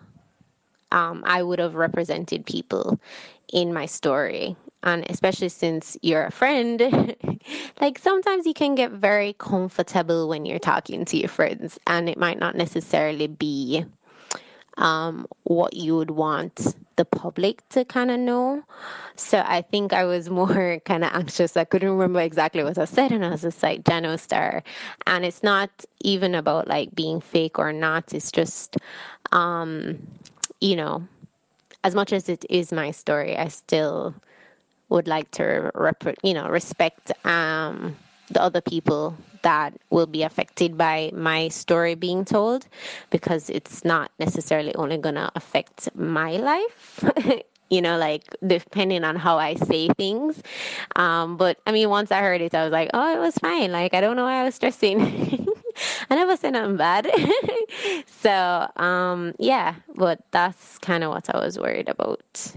Speaker 11: um, I would have represented people in my story. And especially since you're a friend, [laughs] like sometimes you can get very comfortable when you're talking to your friends, and it might not necessarily be um, what you would want the public to kind of know. So I think I was [laughs] more kind of anxious. I couldn't remember exactly what I said, and I was just like, Jano Star. And it's not even about like being fake or not, it's just, um, you know, as much as it is my story, I still would like to rep- you know respect um, the other people that will be affected by my story being told because it's not necessarily only going to affect my life [laughs] you know like depending on how i say things. Um, but i mean once i heard it i was like oh it was fine. Like i don't know why i was stressing [laughs] [laughs] I never say nothing bad. [laughs] so, um, yeah, but that's kind of what I was worried about.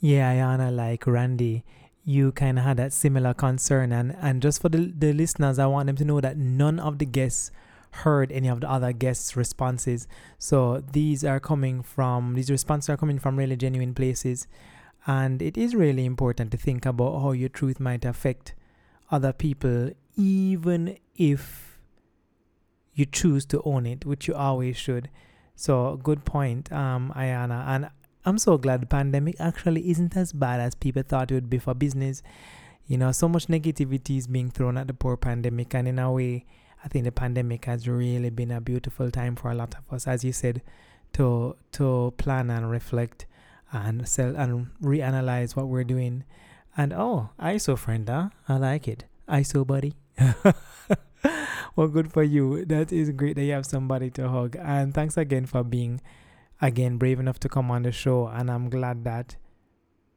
Speaker 1: Yeah, Ayana, like Randy, you kind of had that similar concern. And, and just for the, the listeners, I want them to know that none of the guests heard any of the other guests' responses. So these are coming from, these responses are coming from really genuine places. And it is really important to think about how your truth might affect other people even if you choose to own it, which you always should. So, good point, um, Ayana. And I'm so glad the pandemic actually isn't as bad as people thought it would be for business. You know, so much negativity is being thrown at the poor pandemic, and in a way, I think the pandemic has really been a beautiful time for a lot of us, as you said, to to plan and reflect and sell and reanalyze what we're doing. And oh, ISO friend, huh? I like it. ISO buddy. [laughs] well, good for you. That is great that you have somebody to hug. And thanks again for being, again, brave enough to come on the show. And I'm glad that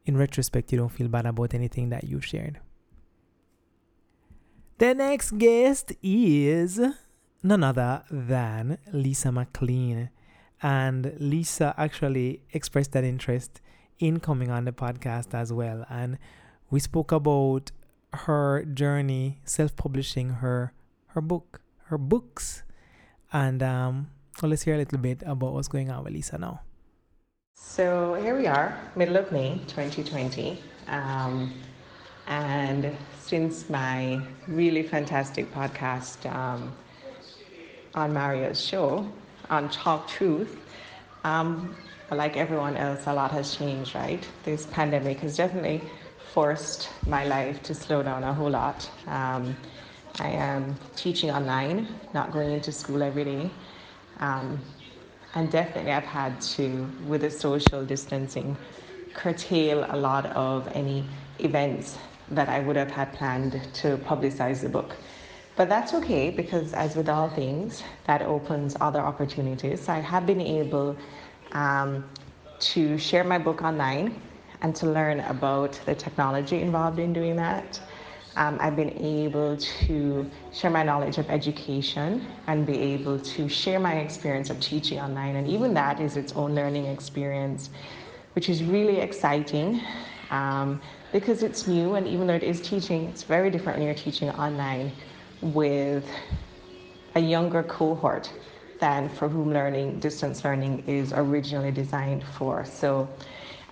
Speaker 1: in retrospect, you don't feel bad about anything that you shared. The next guest is none other than Lisa McLean. And Lisa actually expressed that interest in coming on the podcast as well. And we spoke about her journey self-publishing her her book her books. And um, well, let's hear a little bit about what's going on with lisa now.
Speaker 12: So here we are middle of may 2020 um, and since my really fantastic podcast um, on mario's show on talk truth um, like everyone else a lot has changed right? This pandemic has definitely forced my life to slow down a whole lot. Um, I am teaching online, not going into school every day. Um, and definitely, I've had to, with the social distancing, curtail a lot of any events that I would have had planned to publicize the book. But that's okay because, as with all things, that opens other opportunities. I have been able um, to share my book online and to learn about the technology involved in doing that. Um, I've been able to share my knowledge of education and be able to share my experience of teaching online. And even that is its own learning experience, which is really exciting um, because it's new. And even though it is teaching, it's very different when you're teaching online with a younger cohort than for whom learning, distance learning, is originally designed for. So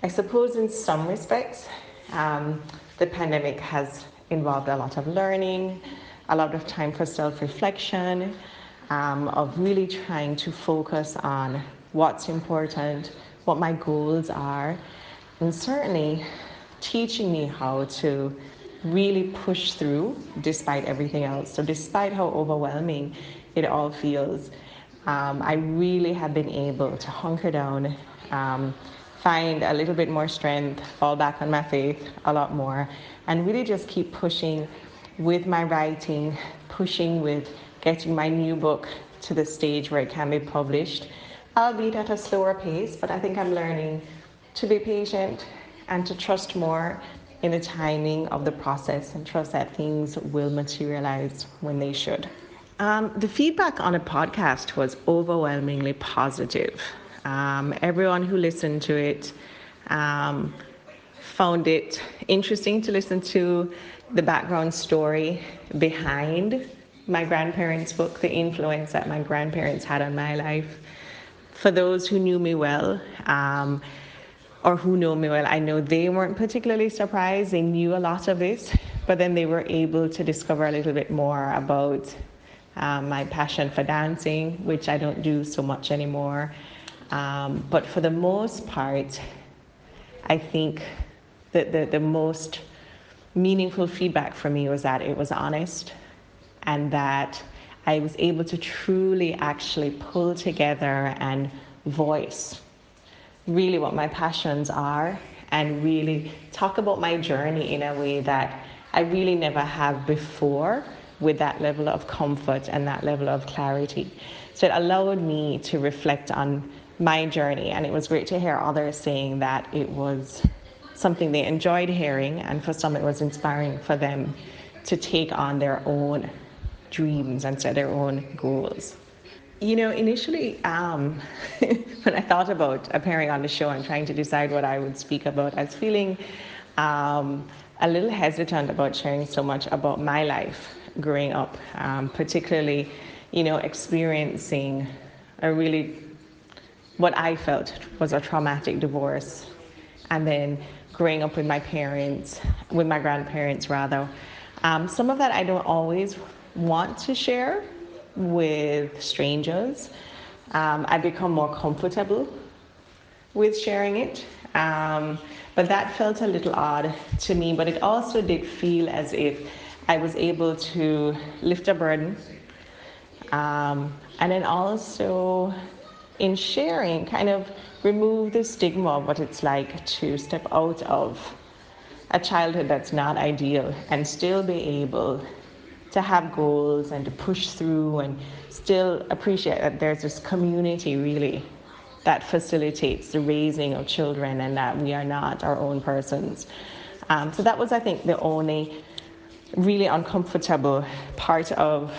Speaker 12: I suppose in some respects, um, the pandemic has involved a lot of learning, a lot of time for self reflection, um, of really trying to focus on what's important, what my goals are, and certainly teaching me how to really push through despite everything else. So, despite how overwhelming it all feels, um, I really have been able to hunker down. Um, find a little bit more strength, fall back on my faith a lot more, and really just keep pushing with my writing, pushing with getting my new book to the stage where it can be published. albeit at a slower pace, but I think I'm learning to be patient and to trust more in the timing of the process and trust that things will materialize when they should. Um, the feedback on a podcast was overwhelmingly positive. Um, everyone who listened to it um, found it interesting to listen to the background story behind my grandparents' book, the influence that my grandparents had on my life. For those who knew me well, um, or who know me well, I know they weren't particularly surprised. They knew a lot of this, but then they were able to discover a little bit more about um, my passion for dancing, which I don't do so much anymore. Um, but for the most part, I think that the, the most meaningful feedback for me was that it was honest and that I was able to truly actually pull together and voice really what my passions are and really talk about my journey in a way that I really never have before with that level of comfort and that level of clarity. So it allowed me to reflect on my journey, and it was great to hear others saying that it was something they enjoyed hearing, and for some, it was inspiring for them to take on their own dreams and set their own goals. You know, initially, um, [laughs] when I thought about appearing on the show and trying to decide what I would speak about, I was feeling um, a little hesitant about sharing so much about my life growing up, um, particularly, you know, experiencing a really, what I felt was a traumatic divorce. And then growing up with my parents, with my grandparents rather. Um, some of that I don't always want to share with strangers. Um, I become more comfortable with sharing it. Um, but that felt a little odd to me, but it also did feel as if I was able to lift a burden. Um, and then also in sharing, kind of remove the stigma of what it's like to step out of a childhood that's not ideal and still be able to have goals and to push through and still appreciate that there's this community really that facilitates the raising of children and that we are not our own persons. Um, so that was, I think, the only really uncomfortable part of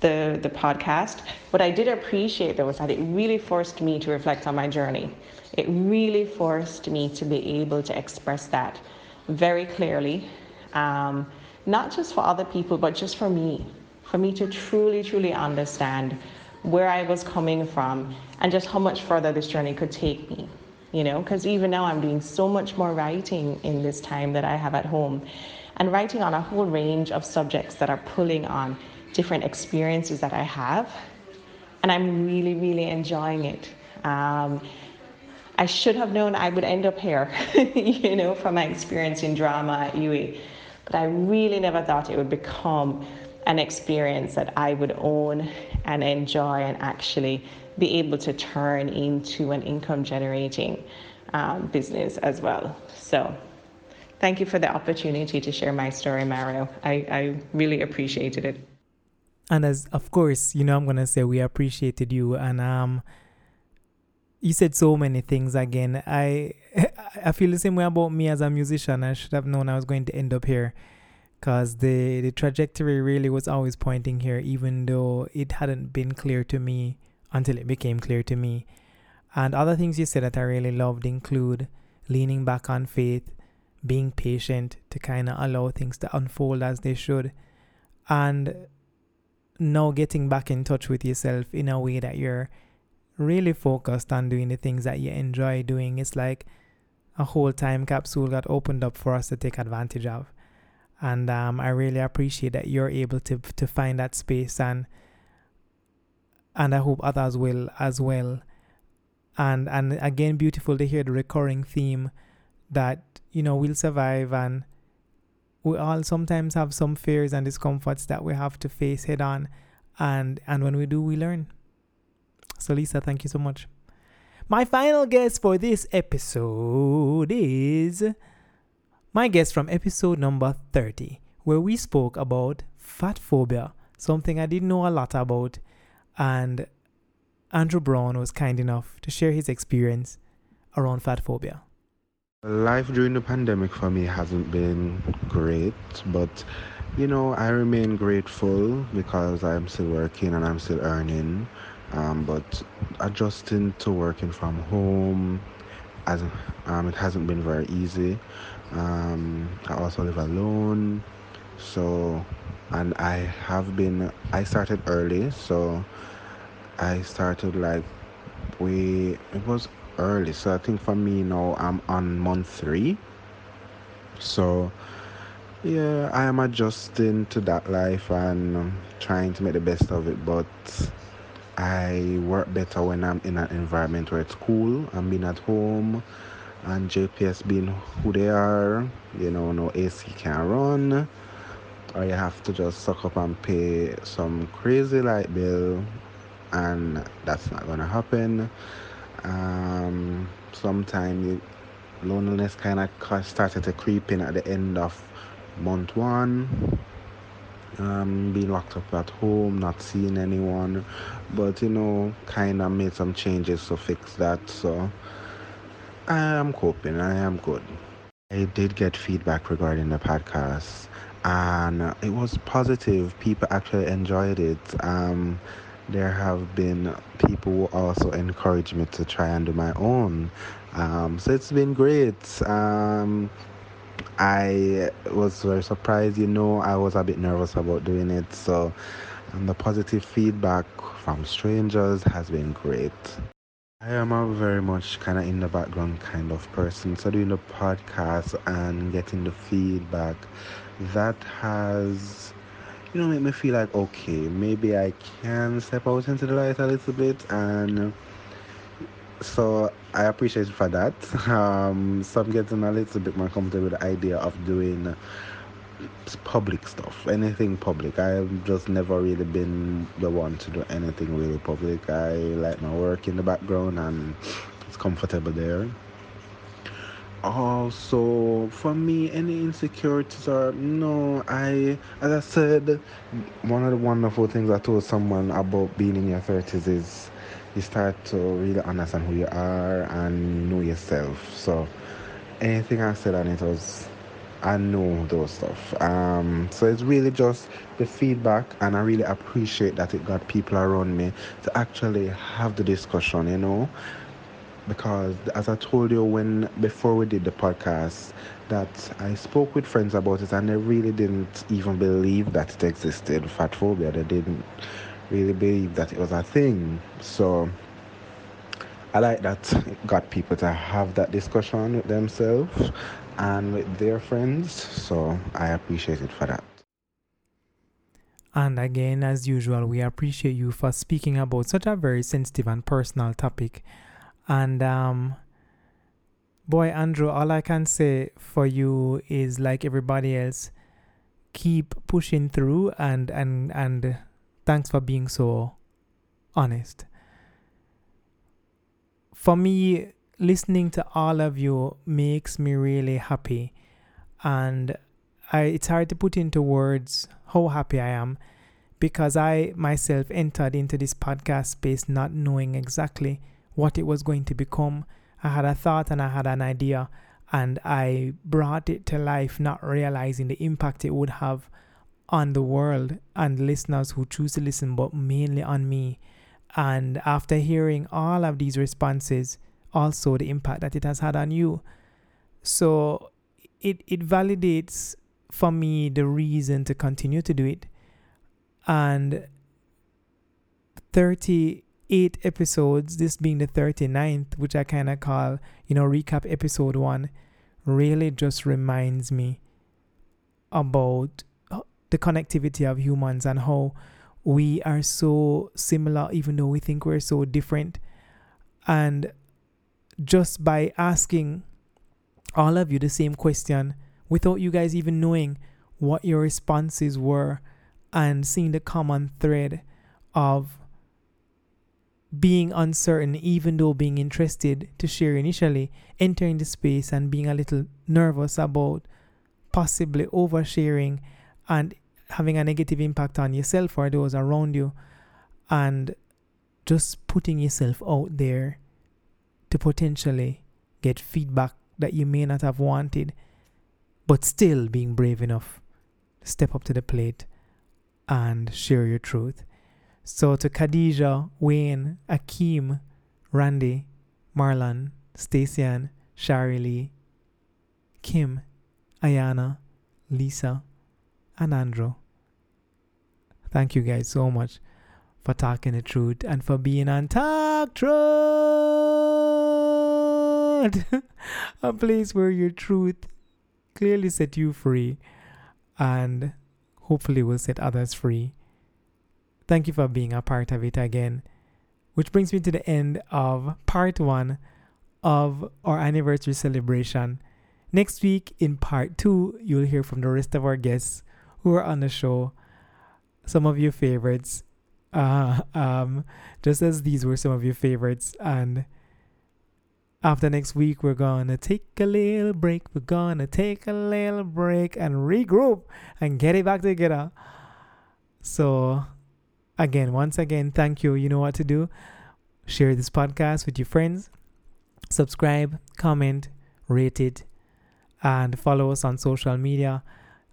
Speaker 12: the, the podcast. What I did appreciate though was that it really forced me to reflect on my journey. It really forced me to be able to express that very clearly, um, not just for other people, but just for me, for me to truly, truly understand where I was coming from and just how much further this journey could take me. You know, because even now I'm doing so much more writing in this time that I have at home and writing on a whole range of subjects that are pulling on different experiences that I have. And I'm really, really enjoying it. Um, I should have known I would end up here, [laughs] you know, from my experience in drama at UWI. But I really never thought it would become an experience that I would own and enjoy and actually be able to turn into an income generating um, business as well. So, thank you for the opportunity to share my story, Mario. I, I really appreciated it.
Speaker 1: And as of course, you know, I'm gonna say we appreciated you, and um, you said so many things again. I [laughs] I feel the same way about me as a musician. I should have known I was going to end up here, cause the the trajectory really was always pointing here, even though it hadn't been clear to me until it became clear to me. And other things you said that I really loved include leaning back on faith, being patient to kind of allow things to unfold as they should, and now getting back in touch with yourself in a way that you're really focused on doing the things that you enjoy doing. It's like a whole time capsule got opened up for us to take advantage of. And um, I really appreciate that you're able to to find that space and and I hope others will as well. And and again beautiful to hear the recurring theme that, you know, we'll survive and we all sometimes have some fears and discomforts that we have to face head on and and when we do we learn so lisa thank you so much my final guest for this episode is my guest from episode number 30 where we spoke about fat phobia something i didn't know a lot about and Andrew Brown was kind enough to share his experience around fat phobia.
Speaker 13: Life during the pandemic for me hasn't been great, but you know, I remain grateful because I'm still working and I'm still earning. Um, but adjusting to working from home, as um, it hasn't been very easy. Um, I also live alone, so and I have been. I started early, so I started like we. It was early, so I think for me now I'm on month three. So yeah, I am adjusting to that life and um, trying to make the best of it, but I work better when I'm in an environment where it's cool. I'm being at home and JPS being who they are. You know, no AC can run. Or you have to just suck up and pay some crazy light bill and that's not gonna happen. Um, sometimes loneliness kind of started to creep in at the end of month one um, being locked up at home, not seeing anyone, but you know, kind of made some changes to fix that. So I am coping, I am good. I did get feedback regarding the podcast, and it was positive. People actually enjoyed it. Um, there have been people who also encouraged me to try and do my own. Um, so it's been great. Um, I was very surprised, you know, I was a bit nervous about doing it. So, and the positive feedback from strangers has been great. I am a very much kind of in the background kind of person. So, doing the podcast and getting the feedback, that has, you know, make me feel like, okay, maybe I can step out into the light a little bit and so I appreciate for that. [laughs] Um, so I'm getting a little bit more comfortable with the idea of doing public stuff, anything public. I've just never really been the one to do anything really public. I like my work in the background and it's comfortable there. Also, for me, any insecurities are no. I, as I said, one of the wonderful things I told someone about being in your 30s is you start to really understand who you are and know yourself. So anything I said on it was I know those stuff. Um, so it's really just the feedback, and I really appreciate that it got people around me to actually have the discussion, you know. Because as I told you when before we did the podcast, that I spoke with friends about it, and they really didn't even believe that it existed, fat phobia. They didn't really believe that it was a thing. So I like that it got people to have that discussion with themselves and with their friends. So I appreciate it for that.
Speaker 1: And again, as usual, we appreciate you for speaking about such a very sensitive and personal topic. And um, boy, Andrew, all I can say for you is like everybody else, keep pushing through and and and Thanks for being so honest. For me, listening to all of you makes me really happy. And I, it's hard to put into words how happy I am because I myself entered into this podcast space not knowing exactly what it was going to become. I had a thought and I had an idea, and I brought it to life, not realizing the impact it would have on the world and listeners who choose to listen, but mainly on me. And after hearing all of these responses, also the impact that it has had on you. So it, it validates for me the reason to continue to do it. And 38 episodes, this being the 39th, which I kind of call, you know, recap episode one, really just reminds me about uh, the connectivity of humans and how we are so similar even though we think we're so different. And just by asking all of you the same question without you guys even knowing what your responses were and seeing the common thread of being uncertain even though being interested to share initially entering the space and being a little nervous about possibly oversharing and having a negative impact on yourself or those around you and just putting yourself out there to potentially get feedback that you may not have wanted, but still being brave enough to step up to the plate and share your truth. So to Khadijah, Wayne, Akeem, Randy, Marlon, Stacian, Shari Lee, Kim, Ayana, Lisa, and Andrew. Thank you guys so much for talking the truth and for being on Talk Truth, [laughs] a place where your truth clearly set you free and hopefully will set others free. Thank you for being a part of it again. Which brings me to the end of part one of our anniversary celebration. Next week, in part two, you'll hear from the rest of our guests who are on the show. Some of your favorites, uh, [laughs] um, just as these were some of your favorites. And after next week, we're gonna take a little break. We're gonna take a little break and regroup and get it back together. So, again, once again, thank you. You know what to do. Share this podcast with your friends. Subscribe, comment, rate it, and follow us on social media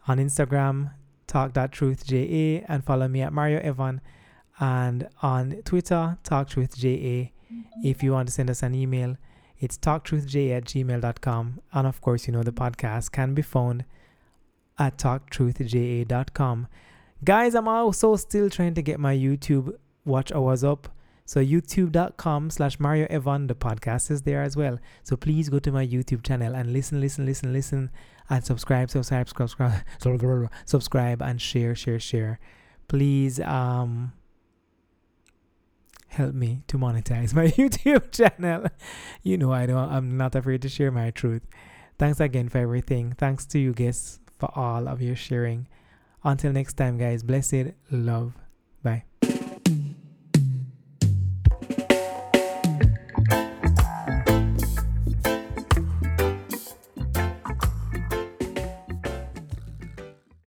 Speaker 1: on Instagram, talk.truthja, and follow me at Mario Evon, and on Twitter, talktruthja. If you want to send us an email, it's talktruthja at gmail.com. And of course, you know the podcast can be found at talktruthja.com. Guys, I'm also still trying to get my YouTube watch hours up. So youtube.com slash Mario Evon, the podcast is there as well. So please go to my YouTube channel and listen, listen, listen, listen, and subscribe, subscribe, subscribe, subscribe, [laughs] subscribe and share, share, share. Please um help me to monetize my [laughs] YouTube channel. You know I don't I'm not afraid to share my truth. Thanks again for everything. Thanks to you guests for all of your sharing. Until next time, guys, blessed love. Bye.